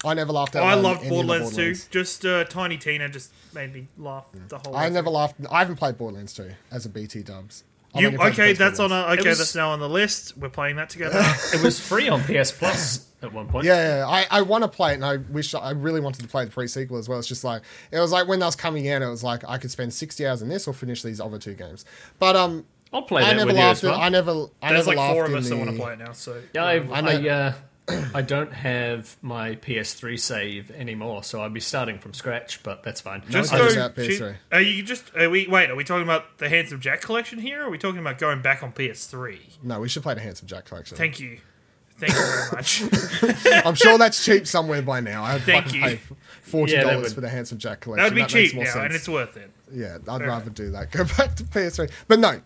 I never laughed at. I um, loved any of Borderlands 2. Just uh, Tiny Tina just made me laugh the whole. I way never through. laughed. I haven't played Borderlands 2 as a BT dubs. I've You only played the okay? That's on a okay. was- That's now on the list. We're playing that together. It was free on PS Plus at one point. Yeah, yeah, I, I want to play it, and I wish I really wanted to play the pre sequel as well. It's just like it was like when that was coming in, it was like I could spend sixty hours in this or finish these other two games. But um, I'll play I that never with you laughed. as well. I never. I There's never like four of in us that want to play it now. So Yeah, I've, I I, uh, I don't have my PS3 save anymore, so I'll be starting from scratch. But that's fine. just I go. just PS3. Are you just? Are we wait? Are we talking about the Handsome Jack collection here? Or are we talking about going back on PS3? No, we should play the Handsome Jack collection. Thank you. Thank you very much. I'm sure that's cheap somewhere by now. I'd Thank fucking you. pay forty Yeah, dollars would- for the Handsome Jack collection. That would be makes cheap more now, sense. and it's worth it. Yeah, I'd Fair rather do that. Go back to PS3. But no.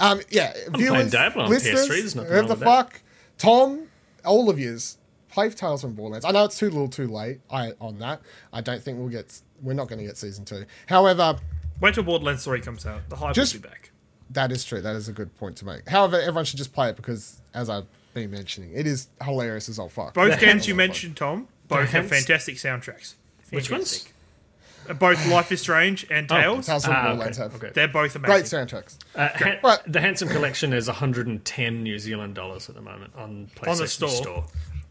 Um, yeah, playing viewers, Diablo on listeners, PS3, there's nothing wrong the with that. fuck, Tom, all of yous, play Tales from Borderlands. I know it's too little, too late. I on that. I don't think we'll get. We're not going to get season two. However, Wait till Borderlands 3 comes out. The hype Just- will be back. that is true. That is a good point to make. However, everyone should just play it because, as I've been mentioning, it is hilarious as all fuck. Both games you Hands- mentioned, Tom, both have Hands- fantastic soundtracks. Which ones? Fantastic. Both Life is Strange and Oh, Tales. Tales from Ah, Borderlands okay, have okay. They're both amazing. great amazing. soundtracks. Uh, ha- Right. The Handsome Collection is 110 New Zealand dollars at the moment on PlayStation On the store.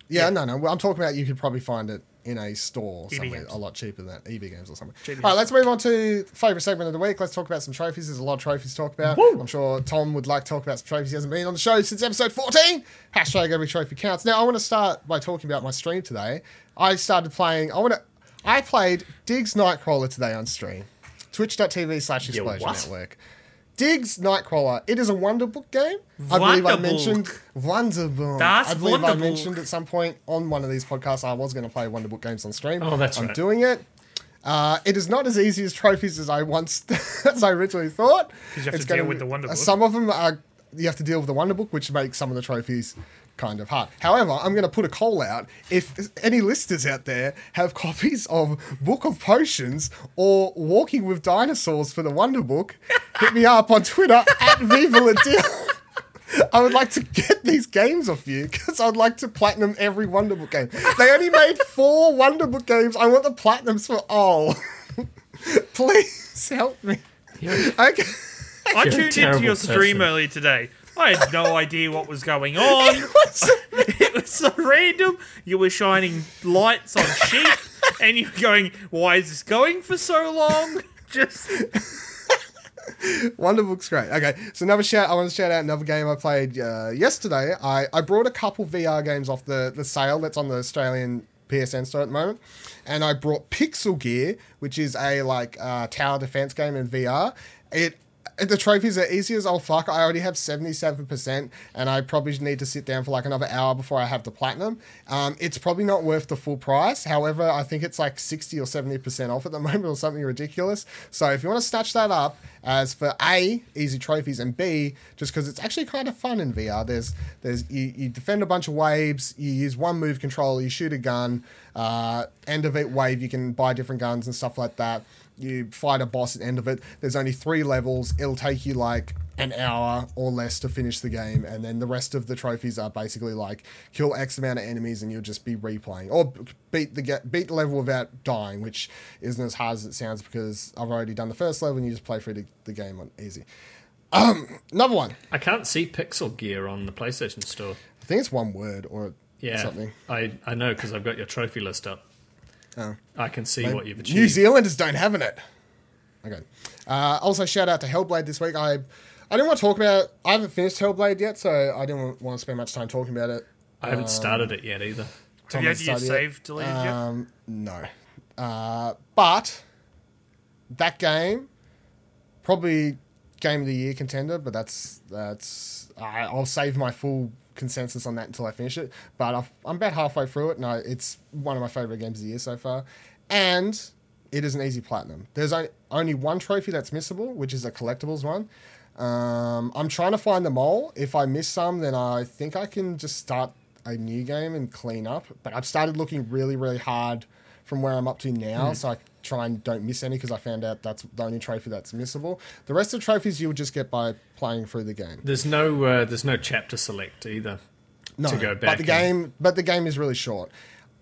Yeah, no, no. Well, I'm talking about you could probably find it in a store EB somewhere Games. a lot cheaper than that. EB Games or something. GB All right, let's move on to favorite segment of the week. Let's talk about some trophies. There's a lot of trophies to talk about. Woo! I'm sure Tom would like to talk about some trophies. He hasn't been on the show since episode 14. Hashtag every trophy counts. Now, I want to start by talking about my stream today. I started playing. I want to. I played Diggs Nightcrawler today on stream. Twitch.tv slash Explosion? Network. Diggs Nightcrawler. It is a Wonderbook game. I believe I Wonderbook. mentioned Wonderbook. Das I believe I Wonderbook. mentioned at some point on one of these podcasts I was going to play Wonderbook games on stream. Oh, that's right. I'm right. doing it. Uh, it is not as easy as trophies as I once as I originally thought. 'Cause you have It's to deal with the Wonderbook. Some of them are you have to deal with the Wonderbook, which makes some of the trophies kind of hard. However, I'm going to put a call out. If any listeners out there have copies of Book of Potions or Walking with Dinosaurs for the Wonderbook, hit me up on Twitter at Viva La Deal. I would like to get these games off you because I'd like to platinum every Wonderbook game. They only made four Wonderbook games. I want the platinums for all. Please help me. You're- Okay. I tuned into your stream person. earlier today. I had no idea what was going on. it was so random. You were shining lights on sheep, and you were going, "Why is this going for so long?" Just Wonder Wonderbook's great. Okay, so another shout. I want to shout out another game I played uh, yesterday. I, I brought a couple VR games off the, the sale that's on the Australian PSN store at the moment, and I brought Pixel Gear, which is a like uh, tower defense game in VR. It the trophies are easy as oh fuck. I already have 77%, and I probably need to sit down for like another hour before I have the platinum. Um, it's probably not worth the full price. However, I think it's like 60 or 70% off at the moment or something ridiculous. So if you want to snatch that up, as for A, easy trophies, and B, just because it's actually kind of fun in VR. There's there's you, you defend a bunch of waves, you use one move control, you shoot a gun, uh, end of it wave, you can buy different guns and stuff like that you fight a boss at the end of it. There's only three levels. It'll take you like an hour or less to finish the game, and then the rest of the trophies are basically like kill X amount of enemies, and you'll just be replaying or beat the beat the level without dying, which isn't as hard as it sounds because I've already done the first level, and you just play through the, the game on easy. Um, another one. I can't see Pixel Gear on the PlayStation Store. I think it's one word or yeah, something. I I know because I've got your trophy list up. Oh. I can see what you've achieved. New Zealanders don't have it. Okay. Uh, also, shout out to Hellblade this week. I I didn't want to talk about. I haven't finished Hellblade yet, so I didn't want to spend much time talking about it. I haven't started it yet either. Have you had your save deleted yet? Um, no. Uh, but that game, probably game of the year contender. But that's that's I, I'll save my full consensus on that until I finish it. But I've, I'm about halfway through it, and I, it's one of my favorite games of the year so far. And it is an easy platinum. There's only, only one trophy that's missable, which is a collectibles one. Um, I'm trying to find them all. If I miss some, then I think I can just start a new game and clean up. But I've started looking really, really hard from where I'm up to now, mm. so I try and don't miss any because I found out that's the only trophy that's missable. The rest of the trophies you'll just get by playing through the game. There's no uh, there's no chapter select either. No, to go back but the game but the game is really short.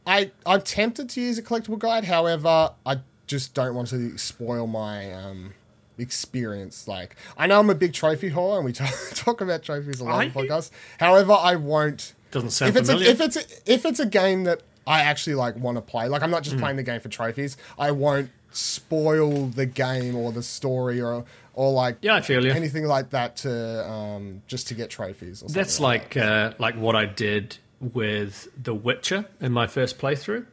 I I'm tempted to use a collectible guide, however, I just don't want to spoil my um, experience. Like I know I'm a big trophy whore, and we talk, talk about trophies a lot in podcasts. However, I won't. Doesn't sound if it's familiar. A, if it's a, if it's a game that I actually like want to play. Like I'm not just mm. playing the game for trophies. I won't spoil the game or the story or or like yeah, I feel you. anything like that to um, just to get trophies. That's like like, that. uh, like what I did with The Witcher in my first playthrough.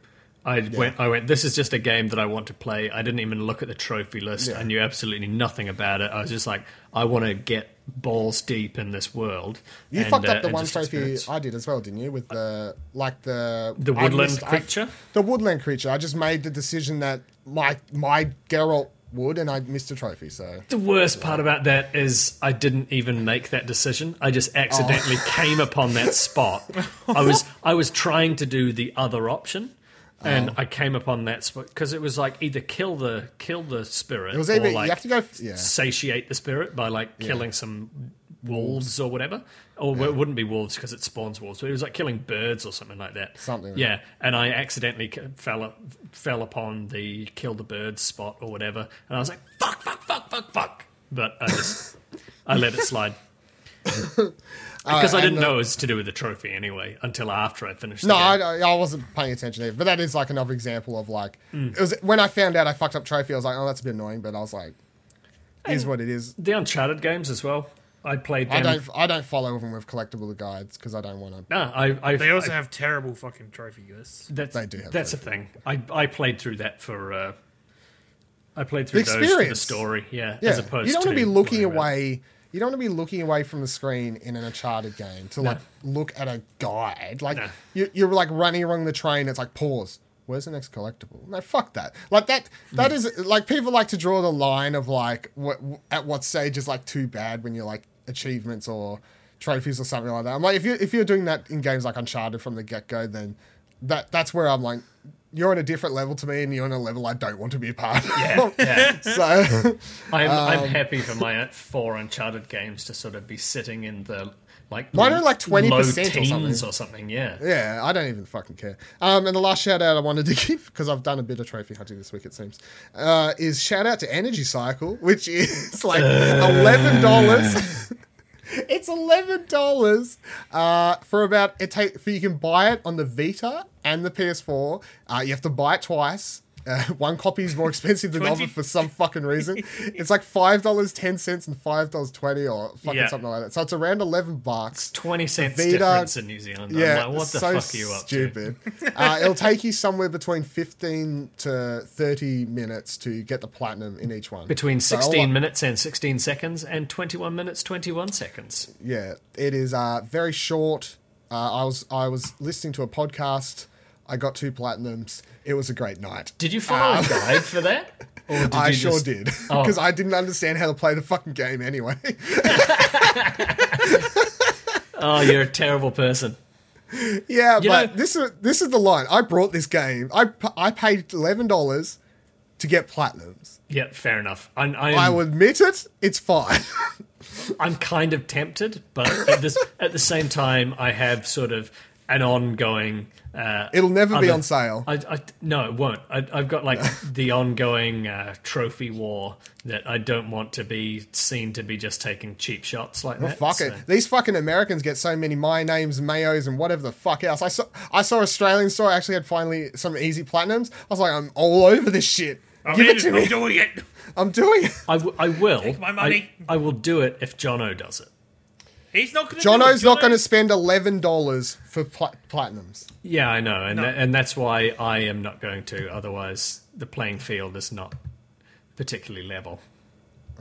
I yeah. went. I went. This is just a game that I want to play. I didn't even look at the trophy list. Yeah. I knew absolutely nothing about it. I was just like, I want to get balls deep in this world. You and, fucked up uh, the one trophy experience. I did as well, didn't you? With the like the the woodland missed, creature. I, the woodland creature. I just made the decision that my my Geralt would, and I missed a trophy. So the worst part about that is I didn't even make that decision. I just accidentally oh. came upon that spot. I was I was trying to do the other option and. I came upon that spot because it was like either kill the kill the spirit, it was either, or like you have to go yeah. satiate the spirit by like killing yeah. some wolves or whatever. Or yeah. it wouldn't be wolves because it spawns wolves, but it was like killing birds or something like that. Something. Like yeah, and I accidentally fell fell upon the kill the birds spot or whatever, and I was like fuck, fuck, fuck, fuck, fuck. But I just I let it slide. Because uh, I didn't know it was to do with the trophy anyway until after I finished. No, I, I, wasn't paying attention either. But that is like another example of like mm. it was when I found out I fucked up trophy. I was like, oh, that's a bit annoying. But I was like, is what it is. The Uncharted games as well. I played. Them. I don't. I don't follow them with collectible guides because I don't want to. No, I. I they also I, have terrible fucking trophy lists. That's, they do. Have that's a thing. I I played through that for. Uh, I played through the those for the story. Yeah, yeah. As opposed, you don't want to be looking away you don't want to be looking away from the screen in an Uncharted game to like look at a guide. Like no. you, you're like running along the train. It's like pause. Where's the next collectible? No, fuck that. Like that. That is like people like to draw the line of like what at what stage is like too bad when you're like achievements or trophies or something like that. I'm like if you if you're doing that in games like Uncharted from the get go, then that that's where I'm like you're on a different level to me, and you're on a level I don't want to be a part of. Yeah, yeah. so I'm um, I'm happy for my four Uncharted games to sort of be sitting in the like mine are like twenty percent or something. or something. Yeah, yeah. I don't even fucking care. Um, and the last shout out I wanted to give because I've done a bit of trophy hunting this week. It seems uh, is shout out to Energy Cycle, which is like eleven dollars. it's eleven dollars uh, for about it take for you can buy it on the Vita and the PS4. Uh, you have to buy it twice. Uh, one copy is more expensive than the other for some fucking reason. It's like five dollars ten cents and five dollars twenty or fucking Yeah. something like that. So it's around eleven bucks. Twenty cents Vita- difference in New Zealand. Yeah, I'm like, what the so fuck are you up stupid. uh, it'll take you somewhere between fifteen to thirty minutes to get the platinum in each one. to? Between So sixteen minutes and sixteen seconds, and twenty-one minutes twenty-one seconds. Yeah, it is uh, very short. Uh, I was I was listening to a podcast. I got two platinums. It was a great night. Did you follow a um, guide for that? Or did I sure just- did Oh. because I didn't understand how to play the fucking game anyway. Oh, you're a terrible person. yeah, You but know- this is this is the line. I brought this game. I I paid eleven dollars to get platinums. Yeah, fair enough. I'm, I'm, I will admit it. It's fine. I'm kind of tempted, but at this at the same time, I have sort of an ongoing. Uh, It'll never be on sale. I, I no, it won't. I, I've got like the ongoing uh, trophy war that I don't want to be seen to be just taking cheap shots like that. Fuck so- it. These fucking Americans get so many my names, mayos, and whatever the fuck else. I saw I saw Australian store I actually had finally some easy platinums. I was like, I'm all over this shit. I'm, Give in, it to I'm me. doing it. I'm doing it. I, w- I will. my money. I, I will do it if Jono does it. He's not going to. Jono's not going to spend eleven dollars for pla- platinums. Yeah, I know, and No. tha- and that's why I am not going to. Otherwise, the playing field is not particularly level.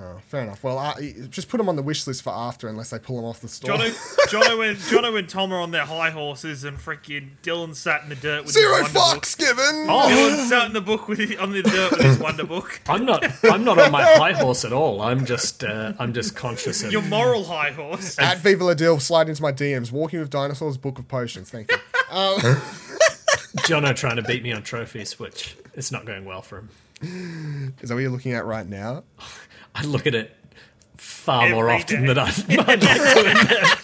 Oh, fair enough. Well, I, just put them on the wish list for after, unless they pull them off the store. Jono, Jono, and Jono and Tom are on their high horses, and freaking Dylan sat in the dirt with Zero his Wonder fucks given. Oh, Dylan sat in the book with on the dirt with his Wonder Book. I'm not. I'm not on my high horse at all. I'm just. Uh, I'm just conscious of. Your moral high horse. At Viva La Deal, slide into my DMs. Walking with Dinosaurs, Book of Potions. Thank you. Jono trying to beat me on trophies, which is not going well for him. Is that what you're looking at right now? I look at it far more Every often day. than I'd, I'd like to admit.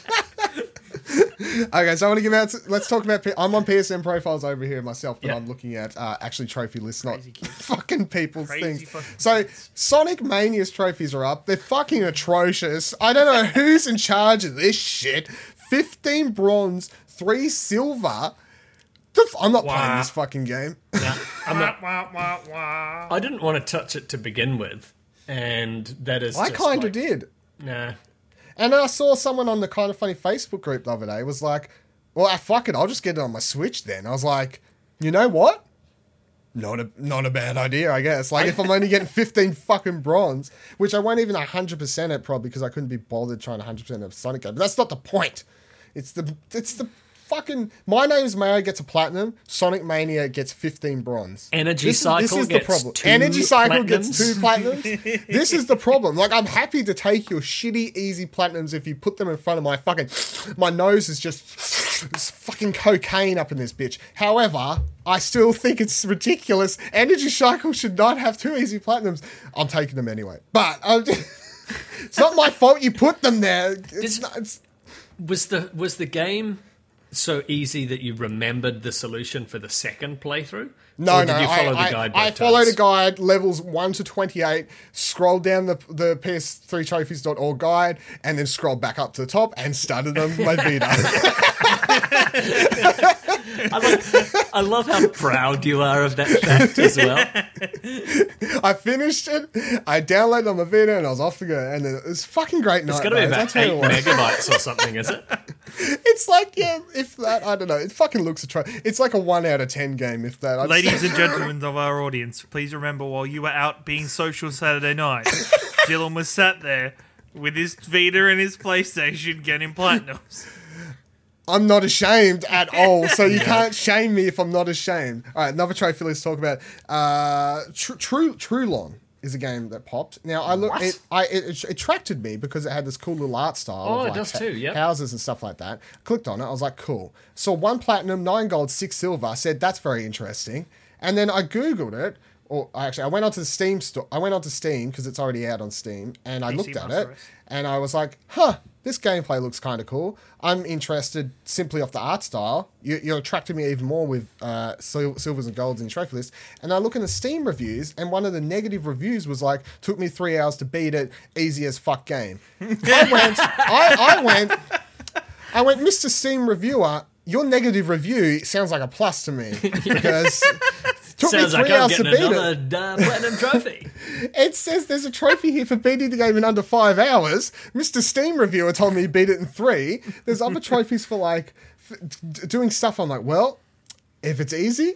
Okay, so I want to give out. Let's talk about. I'm on PSN profiles over here myself, but Yeah. I'm looking at uh, actually trophy lists, not fucking people's Crazy things. fucking So Sonic Mania's trophies are up. They're fucking atrocious. I don't know who's in charge of this shit. Fifteen bronze, three silver. The f- I'm not playing this fucking game. Nah, I'm not, Wah, wah, wah, wah. I didn't want to touch it to begin with, and that is. I kind of like- did. Nah. And I saw someone on the kind of funny Facebook group the other day was like, "Well, ah, fuck it, I'll just get it on my Switch then." I was like, "You know what? Not a not a bad idea, I guess. Like if I'm only getting 15 fucking bronze, which I won't even 100% it probably because I couldn't be bothered trying to 100% of Sonic game. But that's not the point. It's the it's the fucking My Name's Mayo gets a platinum, Sonic Mania gets 15 bronze. Energy This is- Cycle this is the problem. Energy Cycle gets two platinums. this is the problem. Like I'm happy to take your shitty easy platinums if you put them in front of my fucking my nose is just it's fucking cocaine up in this bitch. However, I still think it's ridiculous. Energy Cycle should not have two easy platinums. I'm taking them anyway. But I'm um, it's not my fault you put them there. It's This- not, it's, Was the was the game so easy that you remembered the solution for the second playthrough? No, Or no. Did you follow I, the guide? I, I followed times? a guide, levels 1 to 28, scrolled down the, the PS3trophies.org guide, and then scrolled back up to the top and started them my Vita. I, like, I love how proud you are of that fact as well. I finished it, I downloaded on my Vita, and I was off to go. And it was fucking great night. It's got to be guys. About tell eight megabytes or something, is it? It's like, yeah, if that, I don't know. It fucking looks atrocious. It's like a 1 out of 10 game, if that. I'd Ladies and gentlemen of our audience, please remember while you were out being social Saturday night, Dylan was sat there with his Vita and his PlayStation getting platinums. I'm not ashamed at all, so you can't shame me if I'm not ashamed. All right, another trophy let's talk about. Uh, Tr- True True Long is a game that popped. Now I look, it, I it, it attracted me because it had this cool little art style. Oh, of it does too, yep. Houses and stuff like that. Clicked on it, I was like, cool. So one platinum, nine gold, six silver. I said that's very interesting, and then I googled it. Or actually, I went onto the Steam store. I went onto Steam because it's already out on Steam, and I PC looked at Master it, Race. and I was like, huh, this gameplay looks kind of cool. I'm interested simply off the art style. You, you're attracting me even more with uh, sil- silvers and golds in trophy list. And I look in the Steam reviews, and one of the negative reviews was like, took me three hours to beat it, easy as fuck game. I went, I, I went, I went, Mr. Steam reviewer, your negative review sounds like a plus to me because Took Sounds me three I'm hours to beat another it. uh, platinum trophy. It says there's a trophy here for beating the game in under five hours. Mr. Steam reviewer told me he beat it in three. There's other trophies for like f- d- doing stuff. I'm like, well, if it's easy,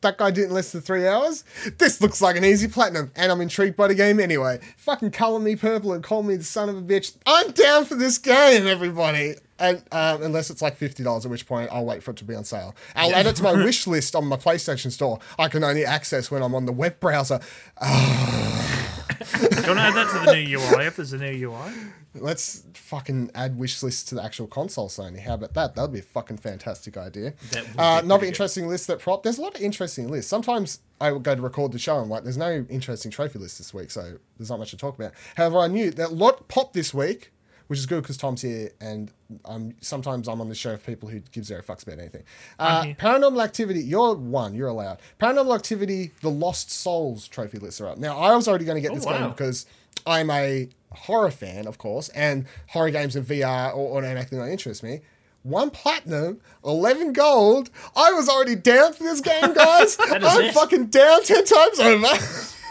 that guy did in less than three hours. This looks like an easy platinum, and I'm intrigued by the game anyway. Fucking color me purple and call me the son of a bitch. I'm down for this game, everybody. And um, unless it's like fifty dollars, at which point I'll wait for it to be on sale. I'll add it to my wish list on my PlayStation Store. I can only access when I'm on the web browser. Do you want to add that to the new UI if there's a new UI? Let's fucking add wish lists to the actual console, Sony. How about that? That'd be a fucking fantastic idea. Uh, another interesting list that prop. There's a lot of interesting lists. Sometimes I would go to record the show and like, there's no interesting trophy list this week, so there's not much to talk about. However, I knew that a lot popped this week, which is good because Tom's here, and um, sometimes I'm on the show for people who give zero fucks about anything. Uh. Paranormal Activity, you're one, you're allowed. Paranormal Activity, the Lost Souls trophy lists are up. Now, I was already going to get Oh, this wow. game because I'm a horror fan, of course, and horror games in VR or, or anything that interests me. One platinum, eleven gold. I was already down for this game, guys. I'm it. fucking down ten times over.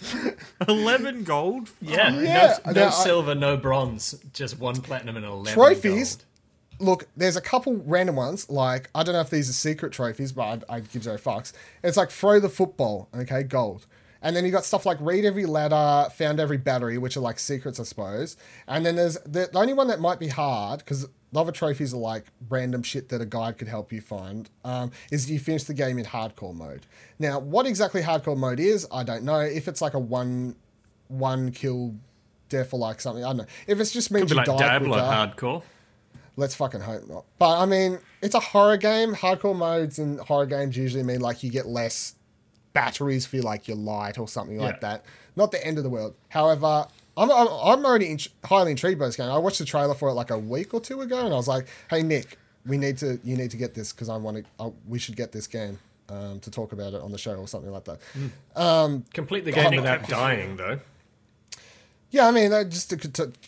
11 gold? Yeah, Yeah, no, no now I- silver, no bronze, just one platinum and eleven Trophies. gold. Look, there's a couple random ones. Like I don't know if these are secret trophies, but I'd, I'd give zero fucks. It's like throw the football, okay, gold. And then you got stuff like read every letter, found every battery, which are like secrets, I suppose. And then there's the, the only one that might be hard because other trophies are like random shit that a guide could help you find. Um, is you finish the game in hardcore mode. Now, what exactly hardcore mode is, I don't know. If it's like a one one kill death or like something, I don't know. If it's just means Could be like die Diablo hardcore. Let's fucking hope not. But I mean, it's a horror game. Hardcore modes in horror games usually mean like you get less batteries for like your light or something like that. Not the end of the world. However, I'm, I'm, I'm already in, highly intrigued by this game. I watched the trailer for it like a week or two ago, and I was like, "Hey Nick, we need to you need to get this because I want to. I, we should get this game um, to talk about it on the show or something like that." Complete the game Nick without dying, though. Yeah, I mean, that just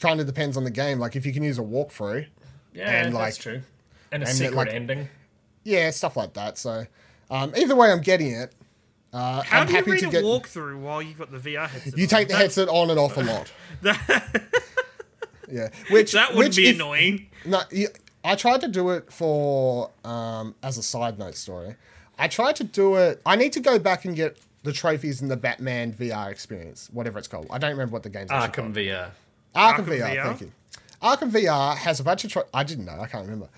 kind of depends on the game. Like if you can use a walkthrough, Yeah, And, that's like- true. And a and it, secret like- ending. yeah, stuff like that. So um, either way, I'm getting it. Uh, How I'm do you happy read to a get. walkthrough while you've got the VR headset? You on? take the That- headset on and off a lot. yeah, which That would which be if- annoying. No, I tried to do it for um, as a side note story. I tried to do it. I need to go back and get the trophies in the Batman VR experience, whatever it's called. I don't remember what the game's actually called. Arkham called. VR. Arkham, Arkham VR, VR? Thank you. Arkham VR has a bunch of. Tro- I didn't know. I can't remember.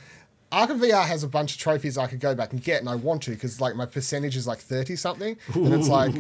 Arkham VR has a bunch of trophies I could go back and get, and I want to because like my percentage is like thirty something, and it's like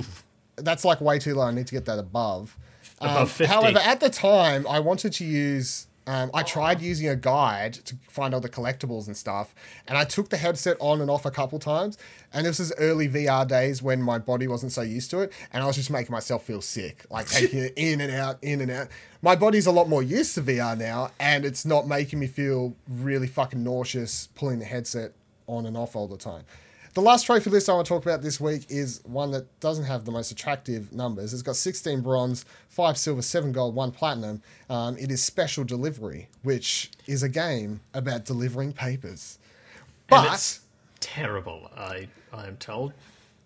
that's like way too low. I need to get that above. Um, Above 50. However, at the time, I wanted to use. Um, I tried using a guide to find all the collectibles and stuff, and I took the headset on and off a couple times. And this was early VR days when my body wasn't so used to it, and I was just making myself feel sick, like taking it in and out, in and out. My body's a lot more used to VR now, and it's not making me feel really fucking nauseous pulling the headset on and off all the time. The last trophy list I want to talk about this week is one that doesn't have the most attractive numbers. It's got 16 bronze, 5 silver, 7 gold, 1 platinum. Um, it is Special Delivery, which is a game about delivering papers. But terrible, I, I am told.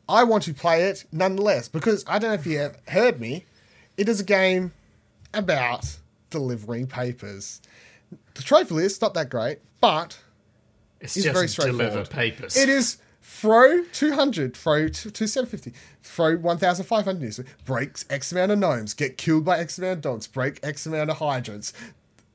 I want to play it nonetheless because I don't know if you have heard me. It is a game about delivering papers. The trophy list not that great, but It's It's just very deliver straightforward. papers. It is throw 200, throw to, to 750, throw 1,500 news, breaks X amount of gnomes, get killed by X amount of dogs, break X amount of hydrants,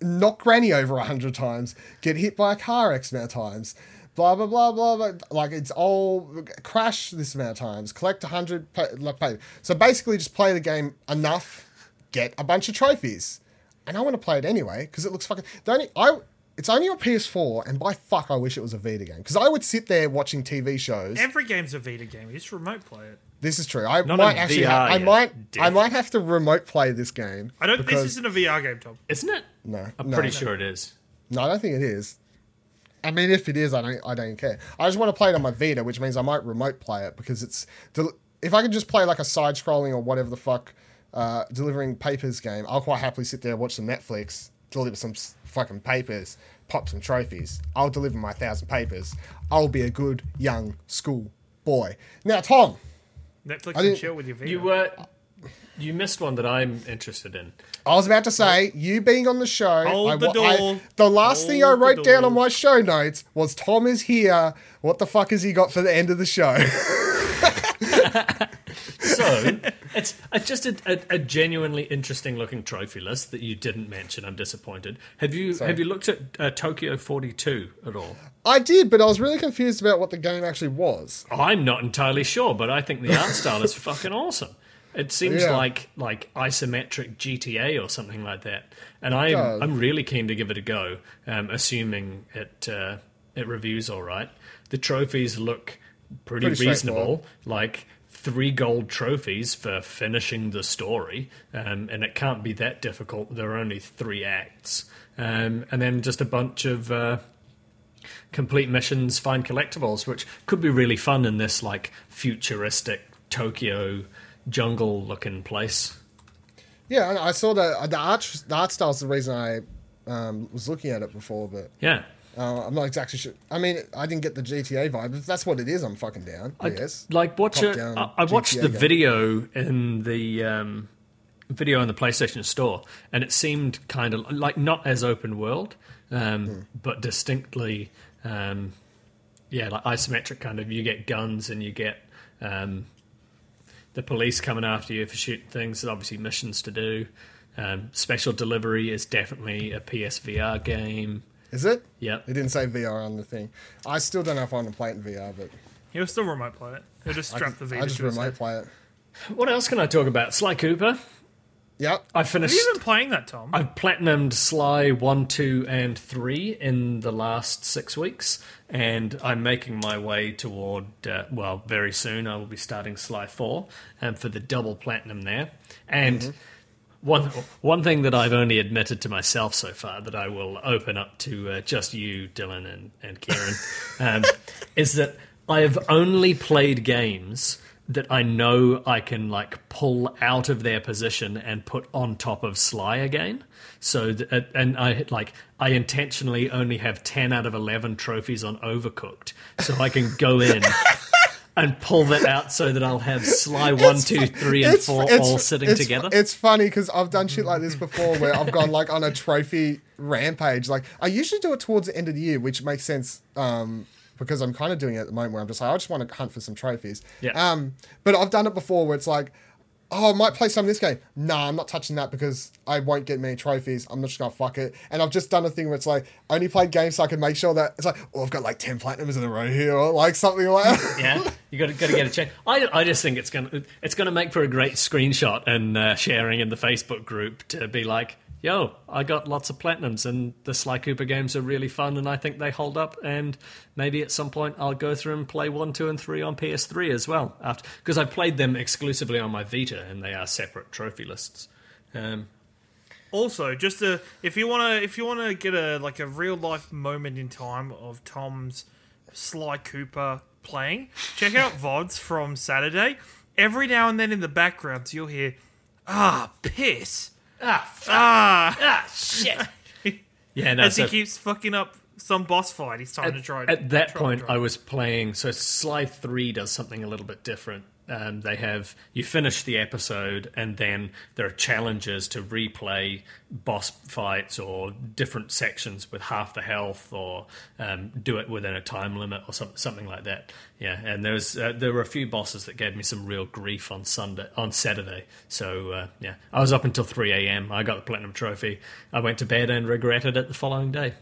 knock Granny over 100 times, get hit by a car X amount of times, blah, blah, blah, blah, blah. Like it's all crash this amount of times, collect 100 pa- like, pay. So basically just play the game enough, get a bunch of trophies. And I want to play it anyway because it looks fucking. The only I it's only on PS4, and by fuck, I wish it was a Vita game because I would sit there watching TV shows. Every game's a Vita game. You just remote play it. this is true. I Not might actually. VR ha- I yet, might. dick. I might have to remote play this game. I don't. because- This isn't a VR game, Tom. Isn't it? No, I'm no, pretty no. sure it is. No, I don't think it is. I mean, if it is, I don't. I don't care. I just want to play it on my Vita, which means I might remote play it because it's. del- If I could just play like a side-scrolling or whatever the fuck, uh, delivering papers game, I'll quite happily sit there and watch some Netflix, deliver some s- fucking papers, pop some trophies. I'll deliver my thousand papers. I'll be a good young school boy. Now, Tom, Netflix and chill with your Vita. You were. You missed one that I'm interested in. I was about to say, you being on the show, Hold I, the wa- I- the last thing I wrote down on my show notes was Tom is here. What the fuck has he got for the end of the show? So it's, it's just a, a, a genuinely interesting looking trophy list that you didn't mention. I'm disappointed. Have you Sorry. have you looked at uh, Tokyo 42 at all? I did, but I was really confused about what the game actually was. I'm not entirely sure, but I think the art style is fucking awesome. It seems Yeah. like like isometric GTA or something like that, and I'm does. I'm really keen to give it a go. Um, assuming it uh, it reviews all right. The trophies look pretty, Pretty reasonable, like three gold trophies for finishing the story, um, and it can't be that difficult. There are only three acts, um, and then just a bunch of. Uh, complete missions, find collectibles, which could be really fun in this like futuristic Tokyo jungle looking place. Yeah, I I saw the the art the art style's the reason I um, was looking at it before, but Yeah. uh, I'm not exactly sure. I mean, I didn't get the GTA vibe. If that's what it is, I'm fucking down. I, guess. Like watch it. I, I watched GTA the game. video in the um, video in the PlayStation Store, and it seemed kind of like not as open world, um, Hmm. but distinctly, um, yeah, like isometric kind of. You get guns and you get um, the police coming after you for shooting things. There's obviously missions to do. Um, special delivery is definitely a PSVR game. Is it? Yeah. It didn't say VR on the thing. I still don't know if I want to play it in VR, but He'll still remote play it. He'll just strap can- the I just to remote play it. What else can I talk about? Sly Cooper. Yep. I Have finished. you been playing that, Tom? I've platinumed Sly 1, 2, and 3 in the last six weeks, and I'm making my way toward, uh, well, very soon I will be starting Sly 4 um, for the double platinum there. And one, one thing that I've only admitted to myself so far that I will open up to uh, just you, Dylan, and, and Kieran, um, is that I have only played games that I know I can like pull out of their position and put on top of Sly again. So th- uh, and I like I intentionally only have ten out of eleven trophies on Overcooked, so I can go in. And pull that out so that I'll have Sly one, two, three, and four it's- all sitting it's- together. It's funny because I've done shit like this before where I've gone like on a trophy rampage. Like I usually do it towards the end of the year, which makes sense um, because I'm kind of doing it at the moment where I'm just like I just want to hunt for some trophies. Yeah. Um, but I've done it before where it's like. Oh, I might play some of this game. Nah, I'm not touching that because I won't get many trophies. I'm just gonna fuck it. And I've just done a thing where it's like I only played games so I can make sure that it's like, oh, I've got like ten platinums in a row here, or like something like. that. yeah, you got to got to get a check. I, I just think it's gonna it's gonna make for a great screenshot and uh, sharing in the Facebook group to be like, yo, I got lots of platinums and the Sly Cooper games are really fun and I think they hold up and maybe at some point I'll go through and play one, two, and three on PS3 as well after because I played them exclusively on my Vita and they are separate trophy lists. Um, Also, just a, if you want to if you want to get a like a real life moment in time of Tom's Sly Cooper playing, check out VODs from Saturday. Every now and then in the background, you'll hear, "Ah, piss, ah, f- ah," ah, shit. yeah, no, as he keeps fucking up some boss fight. He's trying to try. At that try- point, try. I was playing. So Sly Three does something a little bit different. Um, they have you finish the episode, and then there are challenges to replay boss fights or different sections with half the health, or um, do it within a time limit, or some, something like that. Yeah, and there was uh, there were a few bosses that gave me some real grief on Sunday on Saturday. So uh, yeah, I was up until three a.m. I got the platinum trophy. I went to bed and regretted it the following day.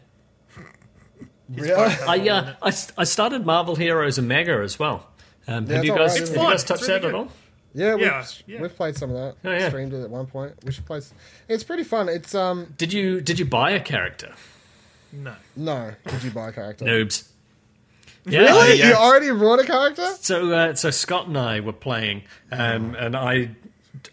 Really? I, uh, I, I started Marvel Heroes Omega as well. Um, Yeah, have you it's guys, alright, have isn't you it? guys It's touched really that at all? Yeah, we've, Yeah, yeah. we've played some of that. Oh, yeah. Streamed it at one point. We should play. It's pretty fun. It's um Did you did you buy a character? no. no. Did you buy a character? Noobs. Yeah, Really? I, You already brought a character? so uh, so Scott and I were playing, um, and I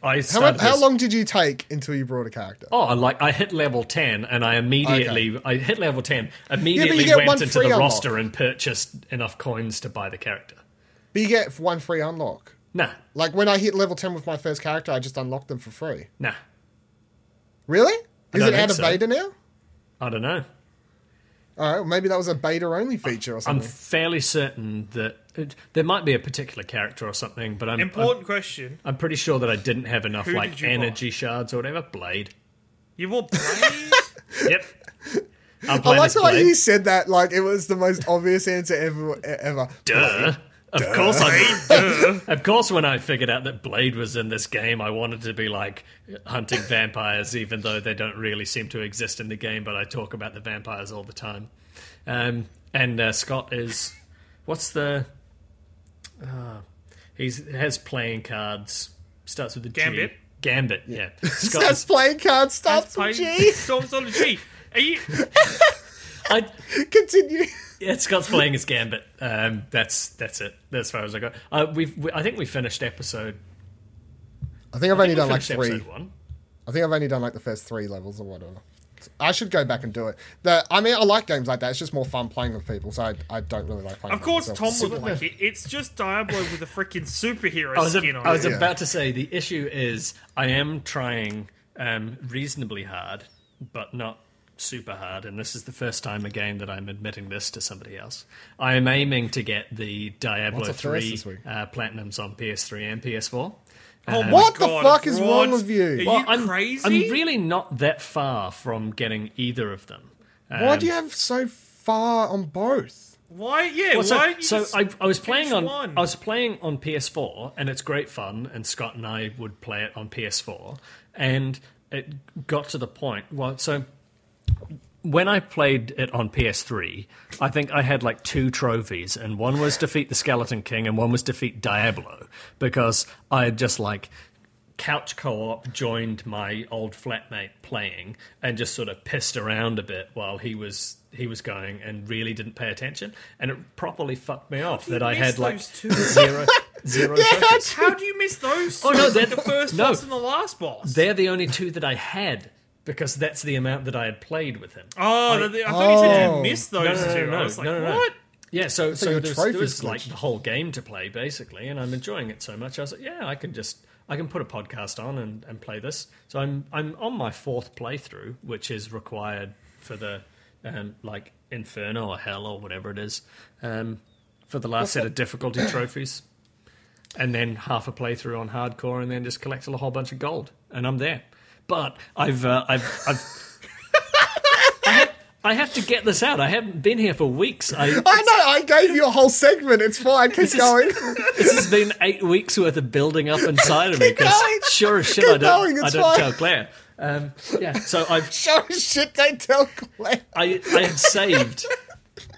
I How, started mu- how long did you take until you brought a character? Oh, like I hit level ten, and I immediately I hit level ten. Immediately get went into the unlock. roster and purchased enough coins to buy the character. But you get one free unlock. Nah, Like when I hit level ten with my first character, I just unlocked them for free. nah, Really? Is it out of so. beta now? I don't know. All right, well, maybe that was a beta only feature or something. I'm fairly certain that it, there might be a particular character or something, but I'm, I'm Important question. I'm pretty sure that I didn't have enough Who like did you energy shards or whatever. Blade. You bought Blade? Yep. I'm I playing like as the way you said that like it was the most obvious answer ever. ever. Duh. Of course, I. of course, when I figured out that Blade was in this game, I wanted to be like hunting vampires, even though they don't really seem to exist in the game. But I talk about the vampires all the time. Um, and uh, Scott is what's the? Uh, he's has playing cards. Starts with a G. Gambit? Gambit. Yeah. Scott That's is, playing cards. starts Playing- with G. Storms on the G. Are you? I, Continue. Yeah, Scott's playing his Gambit. Um, that's that's it. As far as I go. uh, we've we, I think we finished episode. I think I've I only think done like finished three. episode one. I think I've only done like the first three levels or whatever. I should go back and do it. The, I mean, I like games like that. It's just more fun playing with people, so I, I don't really like playing. Of course, myself. Tom would like it. It's just Diablo with a freaking superhero I was, skin a, on I was it. Yeah. about to say the issue is I am trying um, reasonably hard, but not super hard. And this is the first time again that I'm admitting this to somebody else. I am aiming to get the Diablo What's a first three uh, platinums on PS3 and PS4. Oh my What the God, fuck is what? wrong with you? Are Well, you I'm crazy? I'm really not that far from getting either of them. Why Um, do you have so far on both? Why? Yeah. Well, so, why? don't you so I, I was playing on one? I was playing on PS4 and it's great fun and Scott and I would play it on PS4 and it got to the point well so when I played it on PS3 I think I had like two trophies and one was defeat the Skeleton King and one was defeat Diablo because I had just like couch co-op joined my old flatmate playing and just sort of pissed around a bit while he was he was going and really didn't pay attention and it properly fucked me off that I had like two? zero zero trophies. How do you miss those? Oh, no, they're- the first no. boss and the last boss. They're the only two that I had because that's the amount that I had played with him. oh, I, I thought you said Oh. you missed those No, no, no, two. no, I was like, no, no, no. what? Yeah, so so your there's, there was like the whole game to play basically, and I'm enjoying it so much. I was like, yeah, I can just I can put a podcast on and, and play this. So I'm I'm on my fourth playthrough, which is required for the um, like Inferno or Hell or whatever it is um, for the last set of difficulty trophies, and then half a playthrough on hardcore, and then just collect a whole bunch of gold, and I'm there. But I've uh, I've I've. I have- I have to get this out. I haven't been here for weeks. I, I know. I gave you a whole segment. It's fine. Keep This is- going. this has been eight weeks worth of building up inside of me Keep because going. sure as shit Keep I don't, going, I don't fine. tell Claire. Um, yeah, so I've Show shit. Don't tell Claire. I I have saved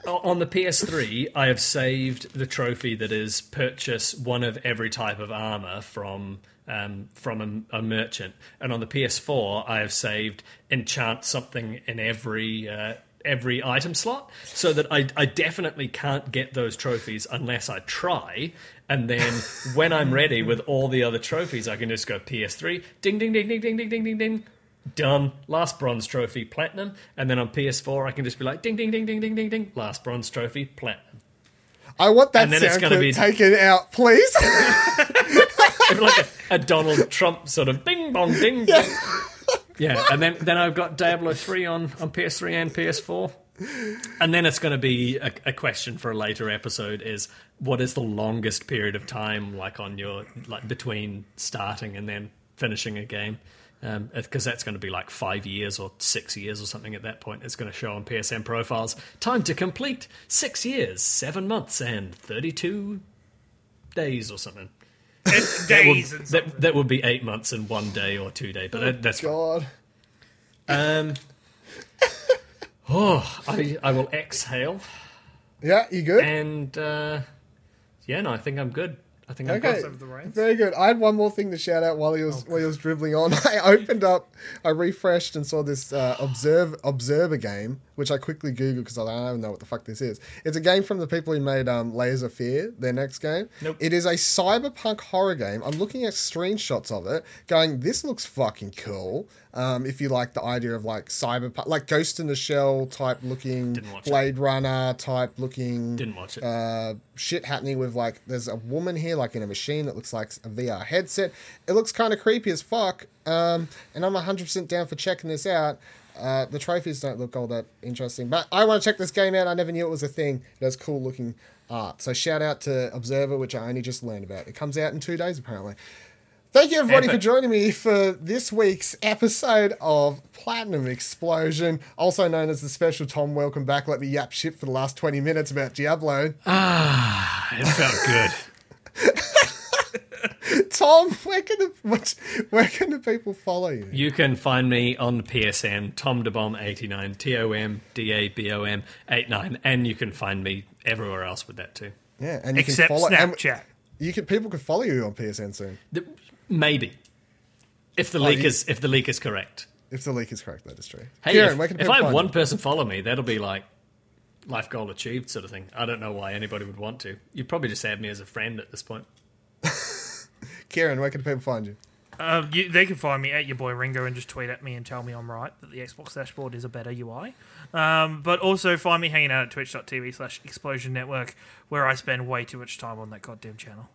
on the PS3. I have saved the trophy that is purchase one of every type of armor from um, from a, a merchant, and on the PS4 I have saved enchant something in every. Uh, Every item slot, so that I, I definitely can't get those trophies unless I try. And then when I'm ready with all the other trophies, I can just go PS3, ding, ding, ding, ding, ding, ding, ding, ding, ding, done. Last bronze trophy, platinum. And then on PS4, I can just be like, ding, ding, ding, ding, ding, ding, ding. Last bronze trophy, platinum. I want that And then it's sound clip be- taken out, please. Like a, a Donald Trump sort of bing bong ding. ding. Yeah, and then, then I've got Diablo 3 on, on PS3 and PS4. And then it's going to be a, a question for a later episode is what is the longest period of time like on your like between starting and then finishing a game um, because that's going to be like five years or six years or something at that point it's going to show on psn profiles time to complete six years seven months and 32 days or something It's that would, and that, that would be eight months and one day or two day but that, that's God. um oh I, I will exhale Yeah, you good? and uh yeah no i think i'm good i think Okay, over the reins. very good. I had one more thing to shout out while he was while he was dribbling on. I opened up, I refreshed and saw this uh, observe observer game, which I quickly googled because I don't even know what the fuck this is. It's a game from the people who made um, Layers of Fear, their next game. Nope. It is a cyberpunk horror game. I'm looking at screenshots of it, going, "This looks fucking cool." Um, if you like the idea of like cyberpunk, like Ghost in the Shell type looking, Didn't watch it. Blade Runner type looking, didn't watch it uh, shit happening with like there's a woman here like in a machine that looks like a VR headset. It looks kind of creepy as fuck. Um, and I'm 100% down for checking this out. Uh, the trophies don't look all that interesting, but I want to check this game out. I never knew it was a thing. It has cool looking art. So shout out to Observer, which I only just learned about. It comes out in two days apparently. Thank you everybody for joining me for this week's episode of Platinum Explosion, also known as the special Tom. Welcome back. Let me yap shit for the last twenty minutes about Diablo. Ah, it felt good. Tom, where can the where can the people follow you? You can find me on PSN, Tom DaBom89, T O M D A B O M 89, and you can find me everywhere else with that too. Yeah, and you Except can follow. and Snapchat. You can people can follow you on PSN soon The- Maybe. If the leak you- is if the leak is correct. if the leak is correct. That is true. Hey, Kieran, if, where can if I have one you? person follow me, that'll be like life goal achieved sort of thing. I don't know why anybody would want to. You'd probably just have me as a friend at this point. Kieran, where can people find you? Um, you, they can find me at your boy Ringo and just tweet at me and tell me I'm right that the Xbox dashboard is a better UI. Um, but also find me hanging out at twitch.tv slash explosion network where I spend way too much time on that goddamn channel.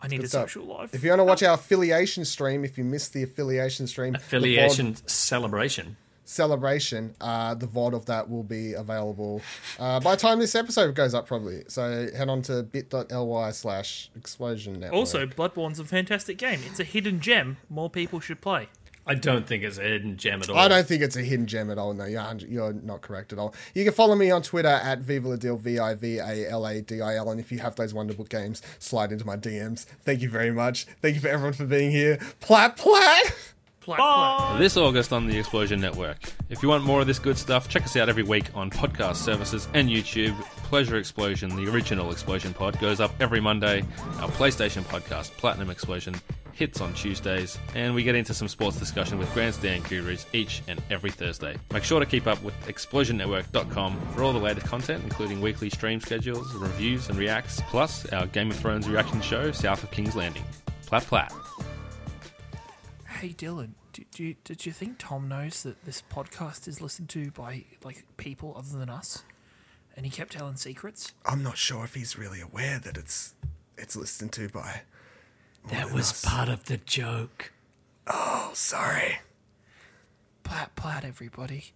I need a stuff. social life. If you want to watch our affiliation stream, if you missed the affiliation stream, the VOD Affiliation celebration. celebration, uh, the VOD of that will be available uh, by the time this episode goes up, probably. So head on to bit.ly slash explosion network. also, Bloodborne's a fantastic game. It's a hidden gem more people should play. I don't think it's a hidden gem at all. I don't think it's a hidden gem at all. No, you're, you're not correct at all. You can follow me on Twitter at Vivaladil, V I V A L A D I L. And if you have those wonderful games, slide into my DMs. Thank you very much. Thank you for everyone for being here. Plat, plat! Plat, plat. This August on the Explosion Network. If you want more of this good stuff, check us out every week on podcast services and YouTube. Pleasure Explosion, the original Explosion pod, goes up every Monday. Our PlayStation podcast, Platinum Explosion, hits on Tuesdays, and we get into some sports discussion with grandstand gurus each and every Thursday. Make sure to keep up with explosionnetwork.com for all the latest content, including weekly stream schedules, reviews, and reacts, plus our Game of Thrones reaction show, South of King's Landing. Plat plat. Hey Dylan, do, do you, did you think Tom knows that this podcast is listened to by like people other than us? And he kept telling secrets. I'm not sure if he's really aware that it's it's listened to by. That was part of the joke. Oh, sorry. Plat plat, everybody.